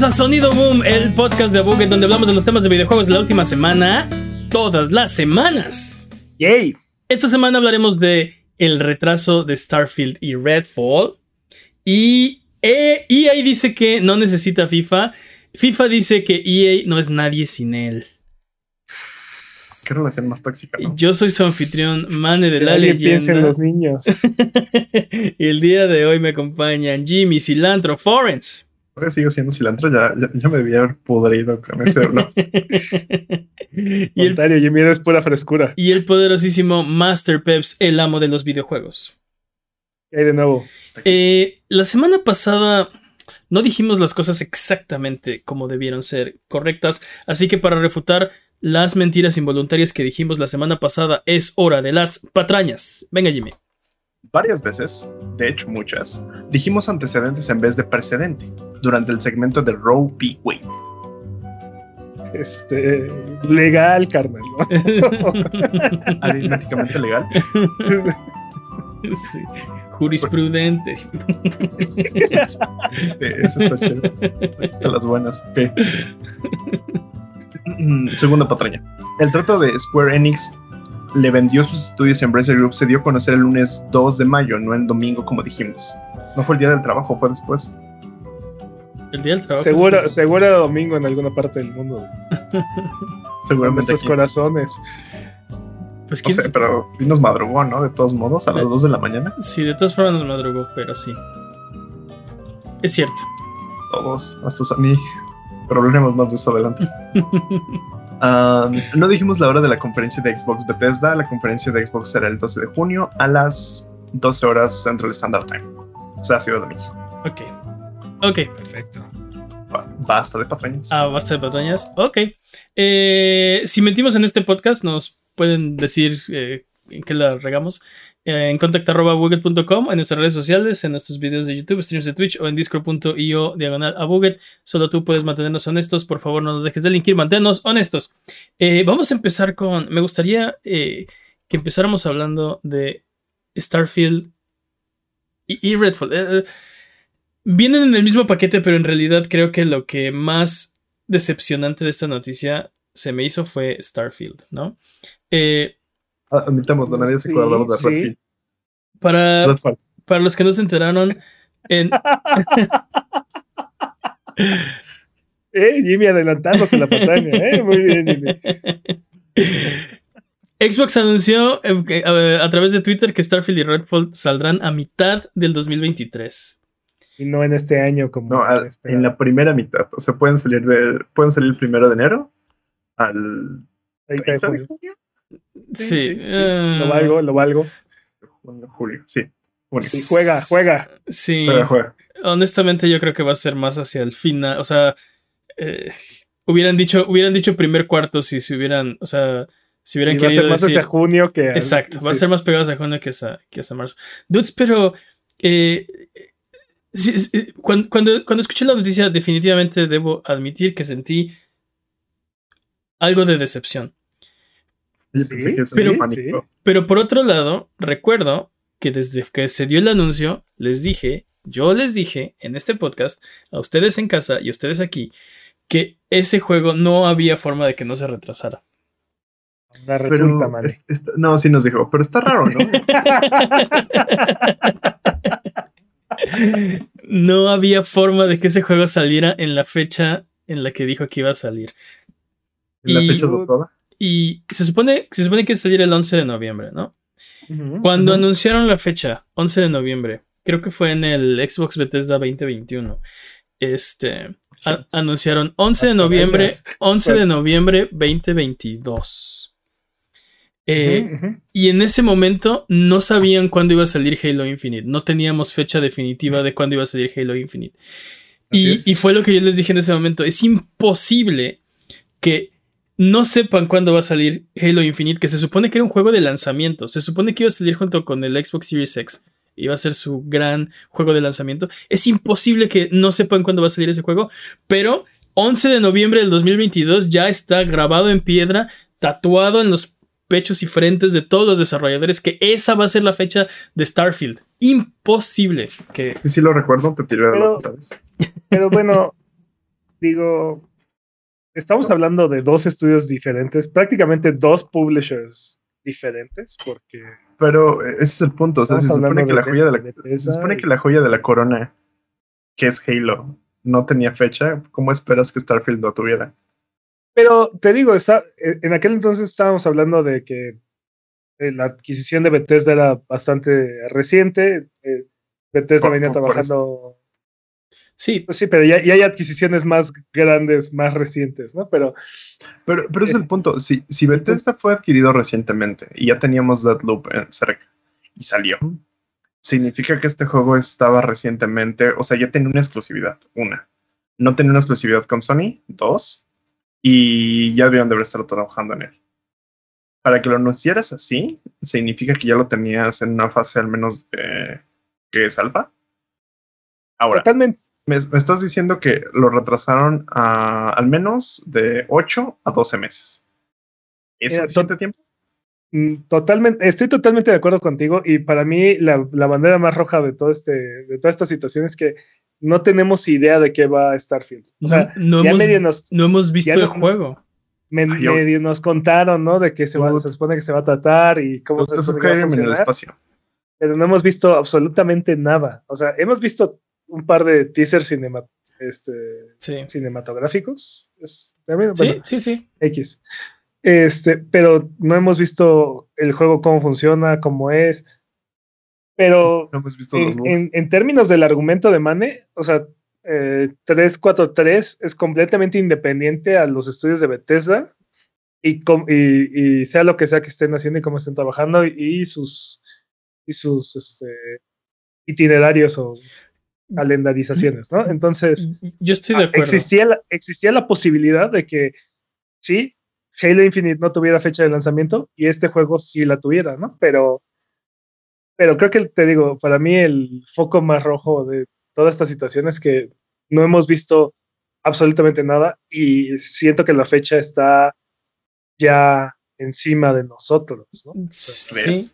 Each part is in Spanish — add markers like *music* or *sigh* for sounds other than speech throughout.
bienvenidos a Sonido Boom, el podcast de Buget donde hablamos de los temas de videojuegos de la última semana, todas las semanas. Yay. Esta semana hablaremos de el retraso de Starfield y Redfall. Y EA dice que no necesita FIFA. FIFA dice que EA no es nadie sin él. Qué relación más tóxica, ¿no? Yo soy su anfitrión, Mane de la Nadie leyenda. en los niños. *laughs* y el día de hoy me acompañan Jimmy, Cilantro, Forens. Ahora sigo siendo cilantro, ya, ya, ya me debía haber pudrido con ese olor. *laughs* y, el, pura frescura. y el poderosísimo Master Peps, el amo de los videojuegos. ¿Qué hay de nuevo? Eh, la semana pasada no dijimos las cosas exactamente como debieron ser correctas, así que para refutar las mentiras involuntarias que dijimos la semana pasada es hora de las patrañas. Venga, Jimmy. Varias veces, de hecho muchas, dijimos antecedentes en vez de precedente durante el segmento de Roe v. Wade. Este, legal, carnal. ¿no? *laughs* Aritméticamente legal. Sí. Jurisprudente. Sí, Eso está chévere. Están las buenas. *laughs* Segunda patraña. El trato de Square Enix le vendió sus estudios a Embracer Group se dio a conocer el lunes 2 de mayo, no el domingo como dijimos. No fue el día del trabajo, fue después. El día del trabajo. Seguro, sí. seguro era domingo en alguna parte del mundo. En *laughs* Seguramente. nuestros aquí. corazones. Pues No quién sé, pero sí nos madrugó, ¿no? De todos modos, a las 2 de la mañana. Sí, de todas formas nos madrugó, pero sí. Es cierto. Todos, hasta Sony. Pero hablaremos más de eso adelante. *laughs* Um, no dijimos la hora de la conferencia de Xbox Bethesda. La conferencia de Xbox será el 12 de junio a las 12 horas Central Standard Time. O sea, Ciudad de México. Ok. Ok. Perfecto. Ba- Basta de patrañas. Ah, basta de patrañas. Ok. Eh, si mentimos en este podcast, nos pueden decir eh, en qué la regamos. En contact.buget.com, en nuestras redes sociales, en nuestros videos de YouTube, streams de Twitch o en discord.io diagonal a. Solo tú puedes mantenernos honestos. Por favor, no nos dejes de linkir. Manténnos honestos. Eh, vamos a empezar con. Me gustaría eh, que empezáramos hablando de Starfield y, y Redfall. Eh, vienen en el mismo paquete, pero en realidad creo que lo que más decepcionante de esta noticia se me hizo fue Starfield, ¿no? Eh, Ah, Admitámoslo, nadie se acordaba de sí. Redfield. para, Redfall. para los que no se enteraron, en, *laughs* Eh, Jimmy adelantándose la pantalla, ¿eh? Muy bien, Jimmy. Xbox anunció eh, a través de Twitter que Starfield y Redfall saldrán a mitad del 2023. Y no en este año como No, en la primera mitad. O sea, pueden salir de, pueden salir el primero de enero al 30 de 30 de junio. Sí, Sí, Lo valgo, lo valgo. Junio, julio, sí. Junio. Sí, juega, juega. Sí, Juega, juega. honestamente yo creo que va a ser más hacia el final, o sea, eh, hubieran dicho, hubieran dicho primer cuarto si se hubieran, o sea, si hubieran Sí, va a querido ser más decir, hacia junio que. exacto, va a ser más pegados a junio que a, que a marzo. Dudes, pero eh, cuando, cuando, cuando escuché la noticia, definitivamente debo admitir que sentí algo de decepción. Yo Sí, pensé que es pero-. Pero por otro lado, recuerdo que desde que se dio el anuncio, les dije, yo les dije en este podcast, a ustedes en casa y a ustedes aquí, que ese juego no había forma de que no se retrasara. La Pero repunta, madre. es- está- no, sí nos dijo, pero está raro, ¿no? *laughs* No había forma de que ese juego saliera en la fecha en la que dijo que iba a salir. En la fecha dotada. Y se supone, se supone que saliera el 11 de noviembre, ¿no? Cuando anunciaron la fecha, 11 de noviembre, creo que fue en el Xbox Bethesda 2021, este, a- anunciaron 11 de noviembre, Apenas. 11 de noviembre 2022. Eh. Y en ese momento no sabían cuándo iba a salir Halo Infinite, no teníamos fecha definitiva de cuándo iba a salir Halo Infinite. Y, y fue lo que yo les dije en ese momento, es imposible que no sepan cuándo va a salir Halo Infinite, que se supone que era un juego de lanzamiento. Se supone que iba a salir junto con el Xbox Series X. Iba a ser su gran juego de lanzamiento. Es imposible que no sepan cuándo va a salir ese juego. Pero 11 de noviembre del 2022 ya está grabado en piedra, tatuado en los pechos y frentes de todos los desarrolladores, que esa va a ser la fecha de Starfield. Imposible que... Sí, sí lo recuerdo, te tiré de Pero- loco, ¿sabes? Pero bueno, digo, estamos hablando de dos estudios diferentes, prácticamente dos publishers diferentes, porque Pero ese es el punto. O sea, se supone, que la joya de la, se supone que la joya de la corona, que es Halo, no tenía fecha. ¿Cómo esperas que Starfield lo tuviera? Pero te digo, está, eh, en aquel entonces estábamos hablando de que eh, la adquisición de Bethesda era bastante reciente. eh, Bethesda Por- venía por- por trabajando. Sí, Pues sí, pero ya, ya hay adquisiciones más grandes, más recientes, ¿no? Pero Pero, pero es Eh, el punto. Si, si Bethesda fue adquirido recientemente y ya teníamos Deadloop en cerca y salió, significa que este juego estaba recientemente, o sea, ya tenía una exclusividad. Una, no tenía una exclusividad con Sony. Dos, y ya debían de haber estado trabajando en él. Para que lo anunciaras así, significa que ya lo tenías en una fase al menos de, que es alfa. Ahora, totalmente. Me, me estás diciendo que lo retrasaron a al menos de 8 a 12 meses. ¿Es Mira, suficiente tiempo? Mm, Totalmente, estoy totalmente de acuerdo contigo y para mí la, la bandera más roja de todo este, de toda esta situación es que no tenemos idea de qué va Starfield. O sea, no, no ya hemos, medio nos, no hemos visto ya el no- juego. me- Ay, yo- medio nos contaron, ¿no? De qué se, va, Dude. se supone que se va a tratar y cómo se que va a en el espacio. pero no hemos visto absolutamente nada. O sea, hemos visto un par de teasers cinema- este, Sí. cinematográficos. Es- también, Sí, bueno, sí, sí. X. Este, pero no hemos visto el juego cómo funciona, cómo es. Pero No hemos visto en, en- en términos del argumento de Mane, o sea, eh, 343 es completamente independiente a los estudios de Bethesda y, com- y, y sea lo que sea que estén haciendo y cómo estén trabajando y, y sus y sus este, itinerarios o calendarizaciones, ¿no? Entonces, Yo estoy de ah, acuerdo. existía la, existía la posibilidad de que sí, Halo Infinite no tuviera fecha de lanzamiento y este juego sí la tuviera, ¿no? Pero, pero creo que te digo, para mí el foco más rojo de toda esta situación es que no hemos visto absolutamente nada y siento que la fecha está ya encima de nosotros, ¿no? Sí.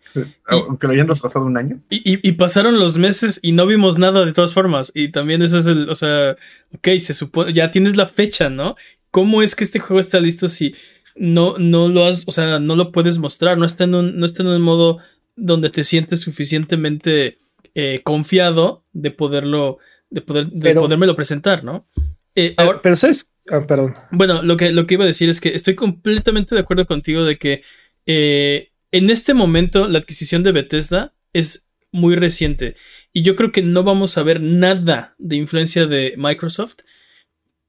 Aunque lo hayan retrasado un año. Y, y- y pasaron los meses y no vimos nada de todas formas. Y también eso es el, o sea, ok, se supone, ya tienes la fecha, ¿no? ¿Cómo es que este juego está listo si no, no lo has, o sea, no lo puedes mostrar? No está en un, no está en un modo donde te sientes suficientemente eh, confiado de poderlo, de poder, de Pero- podérmelo presentar, ¿no? Eh, Pero, ahora, pero sabes, Ah, perdón. bueno, lo que, lo que iba a decir es que estoy completamente de acuerdo contigo de que eh, en este momento la adquisición de Bethesda es muy reciente y yo creo que no vamos a ver nada de influencia de Microsoft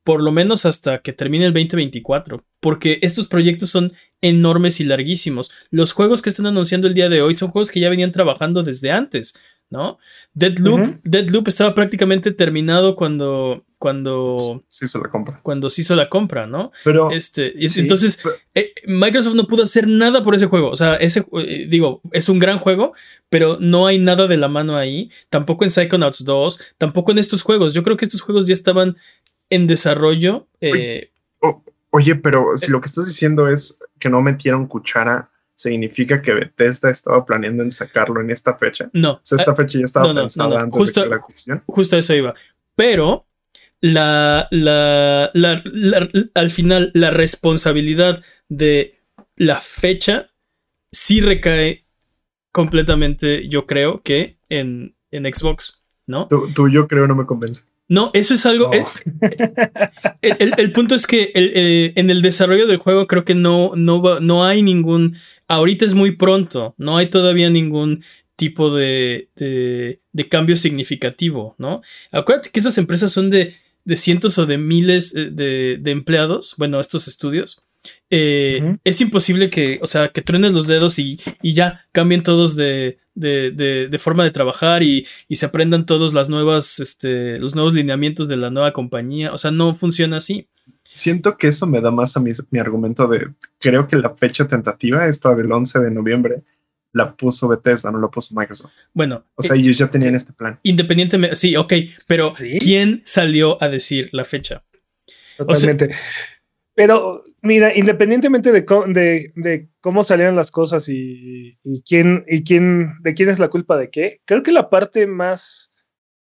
por lo menos hasta que termine el 2024, porque estos proyectos son enormes y larguísimos. Los juegos que están anunciando el día de hoy son juegos que ya venían trabajando desde antes, ¿no? Deadloop, Ujú. Deadloop estaba prácticamente terminado cuando, cuando, se la compra. cuando se hizo la compra, ¿no? Pero Este, y Sí. entonces, eh, Microsoft no pudo hacer nada por ese juego. O sea, ese, eh, digo, es un gran juego, pero no hay nada de la mano ahí. Tampoco en Psychonauts 2, tampoco en estos juegos. Yo creo que estos juegos ya estaban en desarrollo. eh, Oye, pero Eh. si lo que estás diciendo es que no metieron cuchara, significa que Bethesda estaba planeando en sacarlo en esta fecha. no, O sea, esta fecha ya estaba no, no, pensada no, no. antes Justo- de que la adquisición. justo eso iba. Pero la, la, la- la- al final, la responsabilidad de la fecha sí recae completamente, yo creo, que en, en Xbox, ¿no? Tú, tú, yo creo no me convence. No, eso es algo. No. eh, El, el- el punto es que el- eh, en el desarrollo del juego creo que no, no, va- no hay ningún. Ahorita es muy pronto. No hay todavía ningún tipo de, de, de cambio significativo, ¿no? Acuérdate que esas empresas son de, de cientos o de miles eh, de, de empleados. Bueno, estos estudios. Eh. Es imposible que, o sea, que truenes los dedos y, y ya cambien todos de, de, de- de forma de trabajar y, y se aprendan todos las nuevas, este, los nuevos lineamientos de la nueva compañía. O sea, no funciona así. Siento que eso me da más a mi, mi argumento de creo que la fecha tentativa, esta del 11 de noviembre, la puso Bethesda, no la puso Microsoft. Bueno, O sea, eh, ellos ya tenían este plan. independientemente, sí, ok, pero Sí. ¿quién salió a decir la fecha? Totalmente. Pero mira, independientemente de, de, de cómo salieron las cosas y, quién, y quién, de quién es la culpa de qué, creo que la parte más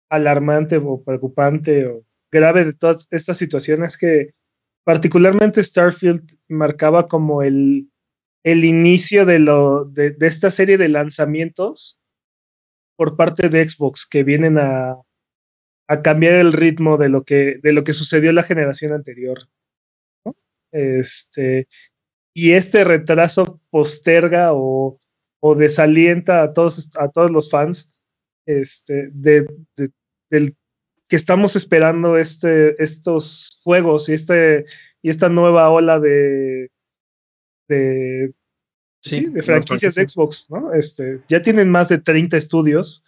alarmante o preocupante o grave de todas estas situaciones es que particularmente Starfield marcaba como el, el inicio de, lo, de, esta serie de lanzamientos por parte de Xbox que vienen a, a cambiar el ritmo de lo que, de lo que sucedió en la generación anterior. Este, y este retraso posterga o, o desalienta a todos, a todos los fans este, de, del que estamos esperando este, estos juegos y, este, y esta nueva ola de, de, sí, de franquicias de Xbox, ¿no? Este, ya tienen más de 30 estudios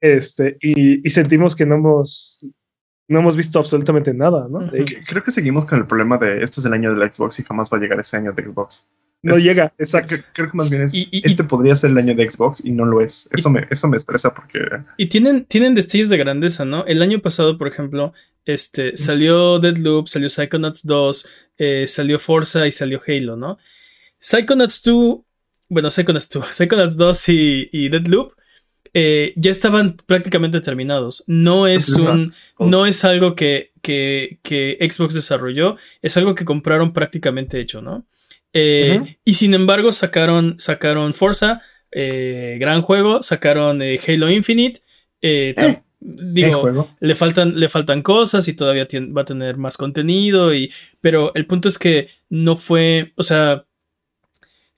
este, y, y sentimos que no hemos, no hemos visto absolutamente nada, ¿no? Creo que seguimos con el problema de este es el año del Xbox y jamás va a llegar ese año de Xbox. No llega, exacto. Creo, que más bien es, este podría ser el año de Xbox y no lo es. Eso, me, eso me estresa porque... Y tienen, tienen destellos de grandeza, ¿no? El año pasado, por ejemplo, este, salió Deadloop, salió Psychonauts 2, eh, salió Forza y salió Halo, ¿no? Psychonauts 2, bueno, Psychonauts 2, *laughs* Psychonauts 2 y, y Deadloop eh, ya estaban prácticamente terminados. No es un, no es algo que, que, que, Xbox desarrolló, es algo que compraron prácticamente hecho, ¿no? Eh, y sin embargo sacaron, sacaron Forza, eh, gran juego, sacaron Halo Infinite. digo, le faltan, le faltan cosas y todavía va a tener más contenido. Y, pero el punto es que no fue, o sea,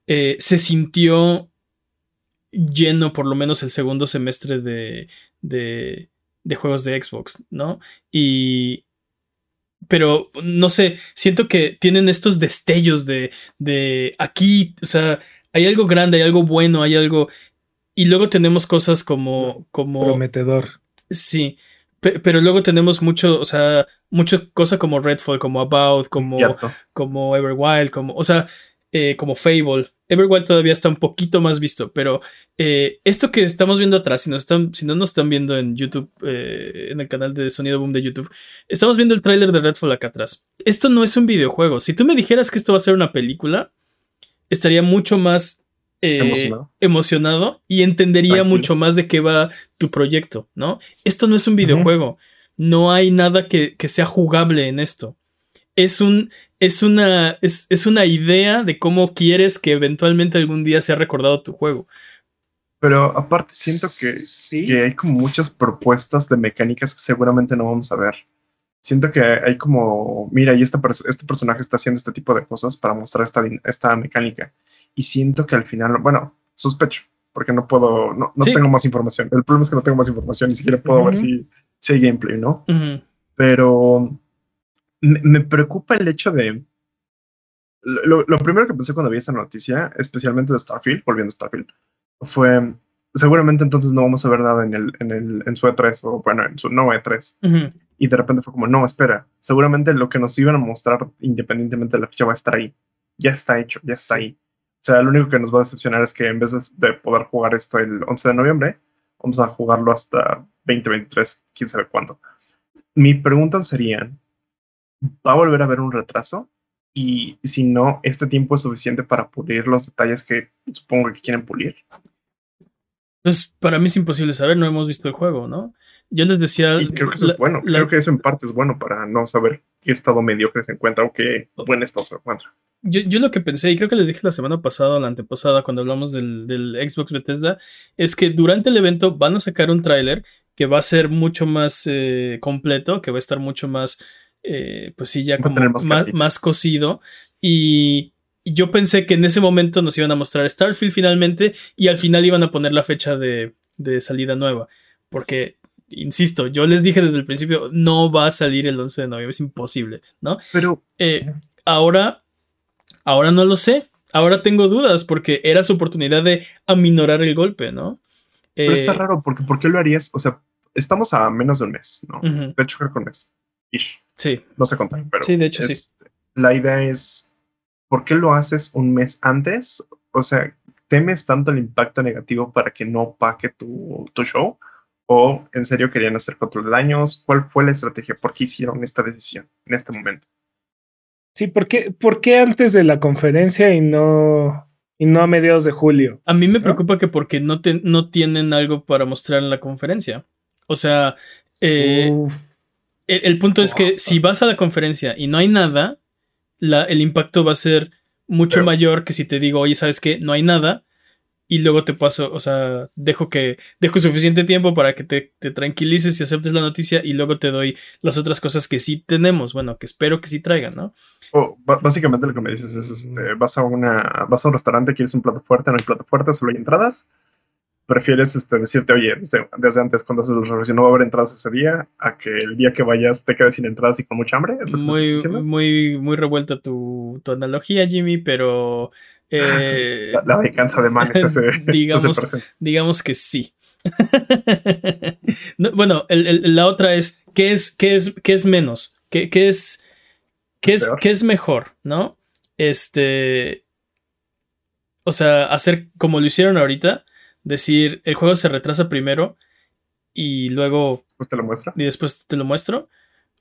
se sintió lleno por lo menos el segundo semestre de, de, de juegos de Xbox, ¿no? Y, pero no sé, siento que tienen estos destellos de, de aquí, o sea, hay algo grande, hay algo bueno, hay algo... Y luego tenemos cosas como... como Prometedor. Sí, pero luego tenemos mucho, o sea, mucha cosa como Redfall, como About, como, como Everwild, como, o sea, eh, como Fable. Everwild todavía está un poquito más visto, pero eh, esto que estamos viendo atrás, si, están, si no nos están viendo en YouTube, eh, en el canal de Sonido Boom de YouTube, estamos viendo el tráiler de Redfall acá atrás. Esto no es un videojuego. Si tú me dijeras que esto va a ser una película, estaría mucho más emocionado. y entendería mucho más de qué va tu proyecto, ¿no? Esto no es un videojuego. No hay nada que, que sea jugable en esto. Es un, es una, es, una idea de cómo quieres que eventualmente algún día sea recordado tu juego. Pero aparte siento que, que hay como muchas propuestas de mecánicas que seguramente no vamos a ver. Siento que hay como, mira, y este, este personaje está haciendo este tipo de cosas para mostrar esta, esta mecánica. Y siento que al final, bueno, sospecho, porque no puedo, no, no tengo más información. El problema es que no tengo más información, ni siquiera puedo ver si, si, hay gameplay, ¿no? Pero me, preocupa el hecho de... Lo, primero que pensé cuando vi esta noticia, especialmente de Starfield, volviendo a Starfield, fue, seguramente entonces no vamos a ver nada en, el, en, el, en su E3 o bueno, en su no E3. Y de repente fue como, no, espera, seguramente lo que nos iban a mostrar independientemente de la ficha va a estar ahí. Ya está hecho, ya está ahí. O sea, lo único que nos va a decepcionar es que en vez de poder jugar esto el 11 de noviembre, vamos a jugarlo hasta 2023, quién sabe cuándo. Mi pregunta serían, va a volver a haber un retraso y si no, este tiempo es suficiente para pulir los detalles que supongo que quieren pulir. Pues para mí es imposible saber, no hemos visto el juego, ¿no? Yo les decía... Y creo que eso es bueno, creo que eso en parte es bueno para no saber qué estado mediocre se encuentra o qué buen estado se encuentra. Yo, yo, lo que pensé, y creo que les dije la semana pasada o la antepasada cuando hablamos del, del Xbox Bethesda, es que durante el evento van a sacar un tráiler que va a ser mucho más eh, completo, que va a estar mucho más eh, pues sí, ya como más, cocido. Y, yo pensé que en ese momento nos iban a mostrar Starfield finalmente y al final iban a poner la fecha de, salida nueva. Porque, insisto, yo les dije desde el principio, no va a salir el 11 de noviembre, es imposible, ¿no? Pero eh, ahora, ahora no lo sé. Ahora tengo dudas porque era su oportunidad de aminorar el golpe, ¿no? Pero está eh, raro porque ¿por qué lo harías? O sea, estamos a menos de un mes, ¿no? De hecho, creo que un mes. Sí. No sé contar, pero. Sí, de hecho, sí. La idea es: ¿por qué lo haces un mes antes? O sea, ¿temes tanto el impacto negativo para que no paque tu, tu show? ¿O en serio querían hacer control de daños? ¿Cuál fue la estrategia? ¿Por qué hicieron esta decisión en este momento? Sí, ¿por qué, ¿por qué antes de la conferencia y no, y no a mediados de julio? A mí me preocupa que porque no, no tienen algo para mostrar en la conferencia. O sea, eh, El, el punto es que si vas a la conferencia y no hay nada, la, el impacto va a ser mucho Pero- mayor que si te digo, oye, ¿sabes qué? No hay nada. Y luego te paso, o sea, dejo que, dejo suficiente tiempo para que te, te tranquilices y aceptes la noticia y luego te doy las otras cosas que sí tenemos, bueno, que espero que sí traigan, ¿no? O, ba- básicamente lo que me dices es, este, vas a una, vas a un restaurante, quieres un plato fuerte, no hay plato fuerte, solo hay entradas. Prefieres este, decirte, oye, desde, desde antes cuando haces la reservación no va a haber entradas ese día, a que el día que vayas te quedes sin entradas y con mucha hambre. ¿Es lo que me Muy, muy, muy revuelta tu, tu analogía, Jimmy, pero *laughs* eh, La, la venganza de manes ese, *laughs* *laughs* Digamos- ese digamos que sí. No, bueno, el- el- la otra es, ¿qué es, qué es, qué es menos? ¿Qué, qué es, qué Es qué es mejor? ¿No? Este. O sea, hacer como lo hicieron ahorita, decir, el juego se retrasa primero y luego, Después te lo muestra. y después te lo muestro.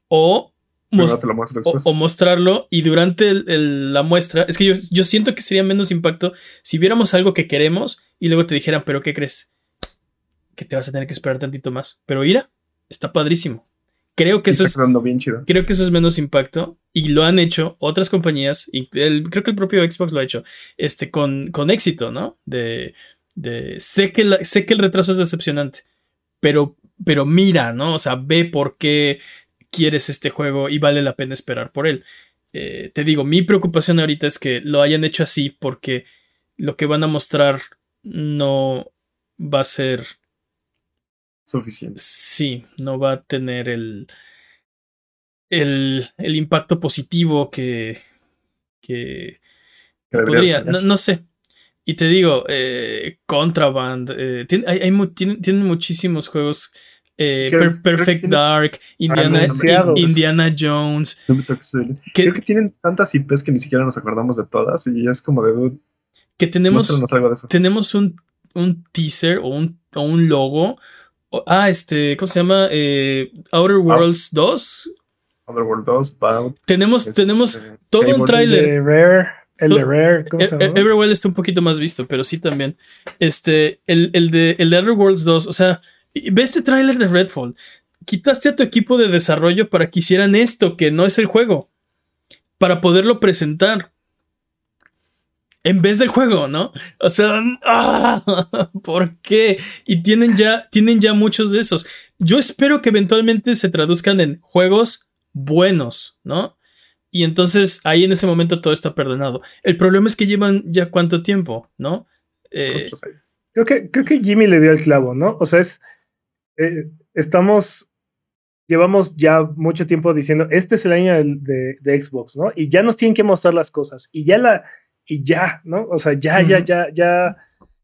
O, Primero mos- te lo muestra o, mostrarlo y durante el- el- la muestra, es que yo, yo siento que sería menos impacto si viéramos algo que queremos y luego te dijeran, pero ¿qué crees? Que te vas a tener que esperar tantito más. Pero mira, está padrísimo. Creo que eso es, quedando bien chido. creo que eso es menos impacto y lo han hecho otras compañías y el- creo que el propio Xbox lo ha hecho este, con, con éxito, ¿no? De, de sé, que la- sé que el retraso es decepcionante, pero, pero mira, ¿no? O sea, ve por qué quieres este juego y vale la pena esperar por él. Eh, te digo, mi preocupación ahorita es que lo hayan hecho así porque lo que van a mostrar no va a ser Suficiente. sí, no va a tener el, el, el impacto positivo que, que podría. No, no sé. Y te digo, eh, Contraband, eh, tiene, hay, hay mu- tienen, tienen muchísimos juegos. eh, Per- Perfect Dark, Indiana, Indiana Jones. No me toques el- Que, Creo que tienen tantas IPs que ni siquiera nos acordamos de todas y es como de que tenemos, muéstranos algo de eso. tenemos un, un teaser o un, o un logo. o- ah, este, ¿cómo se llama? Eh, Outer Worlds 2. Otherworld 2, Bound. Tenemos, este, tenemos todo un Fable. Tráiler. El de Rare, ¿cómo se E- llama? e- Everwild está un poquito más visto, pero sí también. Este, el, el de, el de Worlds 2, o sea, ve este tráiler de Redfall. Quitaste a tu equipo de desarrollo para que hicieran esto, que no es el juego, para poderlo presentar. En vez del juego, ¿no? O sea, *laughs* ¡ah! ¿por qué? Y tienen ya, tienen ya muchos de esos. Yo espero que eventualmente se traduzcan en juegos buenos, ¿no? Y entonces ahí en ese momento todo está perdonado. El problema es que llevan ya cuánto tiempo, ¿no? Eh, años. Creo que, creo que Jimmy le dio el clavo, ¿no? O sea, es. eh, estamos. Llevamos ya mucho tiempo diciendo, este es el año de, de Xbox, ¿no? Y ya nos tienen que mostrar las cosas. Y ya la. Y ya, ¿no? O sea, ya, ya, ya, ya.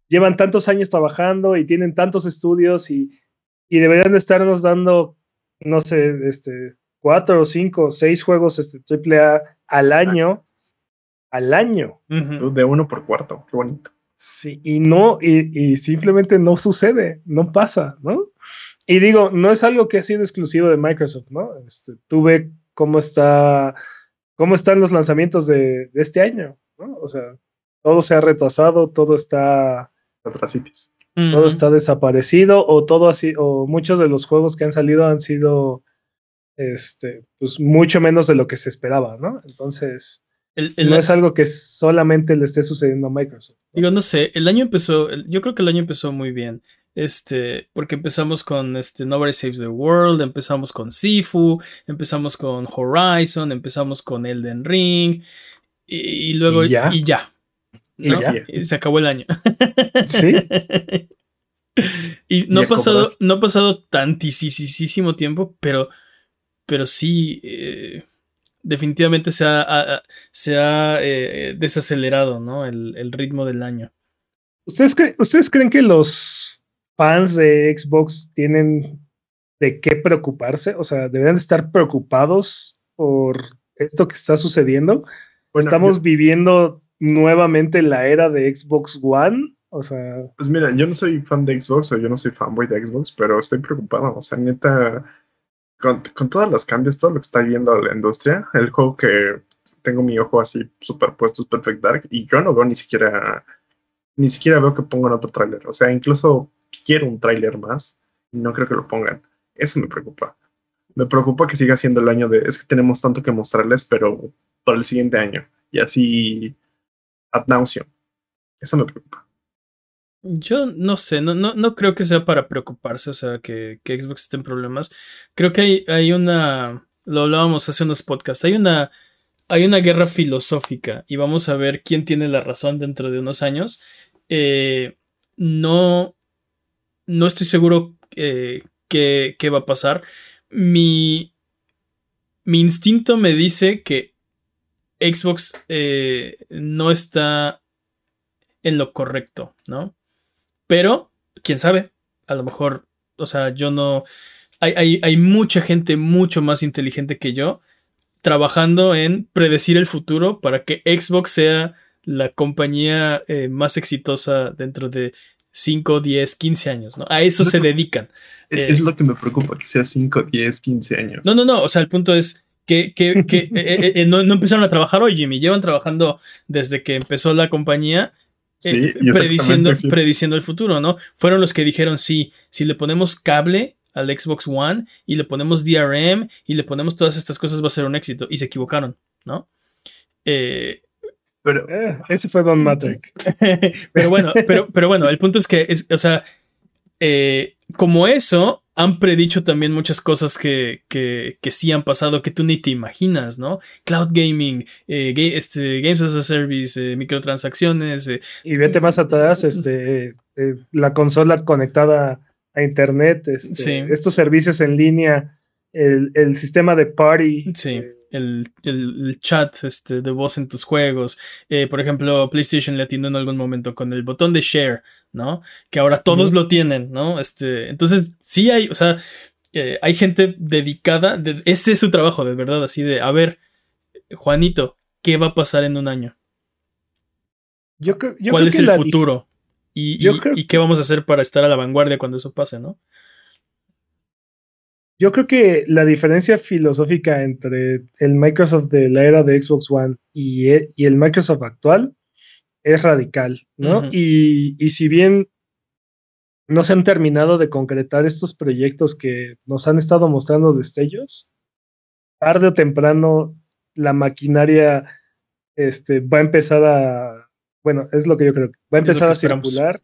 Llevan tantos años trabajando y tienen tantos estudios y, y deberían de estarnos dando, no sé, este, cuatro o cinco o seis juegos este, AAA al año. Al año. De uno por cuarto, qué bonito. Sí, y no, y, y simplemente no sucede, no pasa, ¿no? Y digo, no es algo que ha sido exclusivo de Microsoft, ¿no? Este, tú ve cómo está, cómo están los lanzamientos de, de este año, ¿no? O sea, todo se ha retrasado, todo está, Atrasitis. todo está desaparecido, o todo así, o muchos de los juegos que han salido han sido, este, pues mucho menos de lo que se esperaba, ¿no? Entonces, El- el- no es algo que solamente le esté sucediendo a Microsoft. ¿no? Digo, no sé, el año empezó, yo creo que el año empezó muy bien. Este, porque empezamos con este Nobody Saves the World, empezamos con Sifu, empezamos con Horizon, empezamos con Elden Ring, y, y luego ¿Y ya? y ya, Y ¿no? ya. Y se acabó el año. Sí. *laughs* y no ha pasado, no ha pasado tantísimo tiempo, pero, pero sí, eh, definitivamente se ha, se ha eh, desacelerado, ¿no? El, el ritmo del año. ¿Ustedes, cre- ¿Ustedes creen que los fans de Xbox tienen de qué preocuparse? O sea, deberían de estar preocupados por esto que está sucediendo. Bueno, Estamos yo- viviendo nuevamente la era de Xbox One. O sea, pues mira, yo no soy fan de Xbox o yo no soy fanboy de Xbox, pero estoy preocupado. O sea, neta, con, todos los cambios, todo lo que está viendo la industria, el juego que tengo mi ojo así superpuesto es Perfect Dark y yo no veo ni siquiera, ni siquiera veo que pongan otro tráiler. O sea, incluso quiero un tráiler más y no creo que lo pongan. Eso me preocupa. Me preocupa que siga siendo el año de, es que tenemos tanto que mostrarles, pero para el siguiente año. Y así, ad nauseum. Eso me preocupa. Yo no sé, no, no, no creo que sea para preocuparse, o sea, que, que Xbox esté en problemas. Creo que hay, hay una, lo hablábamos hace unos podcasts, hay una, hay una guerra filosófica y vamos a ver quién tiene la razón dentro de unos años. Eh, no, no estoy seguro eh, qué, qué va a pasar. Mi, mi instinto me dice que Xbox eh, no está en lo correcto, ¿no? Pero, quién sabe, a lo mejor, o sea, yo no... Hay, hay, mucha gente mucho más inteligente que yo trabajando en predecir el futuro para que Xbox sea la compañía eh, más exitosa dentro de 5, 10, 15 años, ¿no? A eso se dedican. *laughs* Es, eh, lo que me preocupa, que sea 5, 10, 15 años. No, no, no, o sea, el punto es que, que, que *laughs* eh, no, no, empezaron a trabajar hoy, Jimmy, llevan trabajando desde que empezó la compañía eh, *laughs* prediciendo, prediciendo el futuro, ¿no? Fueron los que dijeron, sí, si le ponemos cable al Xbox One y le ponemos DRM y le ponemos todas estas cosas va a ser un éxito. Y se equivocaron, ¿no? Eh, pero eh, ese fue Don Matrix. *laughs* pero bueno, pero, pero bueno, el punto es que, es, o sea, como eso, han predicho también muchas cosas que, que, que, sí han pasado que tú ni te imaginas, ¿no? Cloud gaming, eh, este, Games as a Service, eh, microtransacciones. Eh, y vete más atrás, este, la consola conectada a Internet, este, estos servicios en línea, el, el sistema de party. Sí el, chat este, de voz en tus juegos. Eh, por ejemplo, PlayStation le atindió en algún momento con el botón de share, ¿no? Que ahora todos lo tienen, ¿no? Este, entonces, sí hay, o sea, eh, hay gente dedicada, ese es su trabajo, de verdad, así de, a ver, Juanito, ¿qué va a pasar en un año? Yo, ¿Cuál es el futuro? Y, y, qué vamos a hacer para estar a la vanguardia cuando eso pase, ¿no? Yo creo que la diferencia filosófica entre el Microsoft de la era de Xbox One y el, y el Microsoft actual es radical, ¿no? y, y, si bien no se han terminado de concretar estos proyectos que nos han estado mostrando destellos, tarde o temprano la maquinaria este, va a empezar a, bueno, es lo que yo creo, va a empezar a circular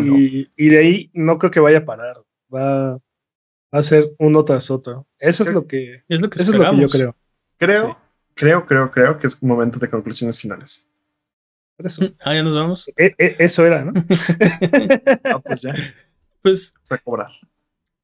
y, y, de ahí no creo que vaya a parar, va, hacer uno tras otro. Eso es lo que, es lo que, eso es lo que yo creo. Creo, creo, creo, creo que es momento de conclusiones finales. eso. *laughs* Ah, ya nos vamos. E, e, eso era, ¿no? *laughs* *laughs* Ah, pues ya. Pues. a cobrar.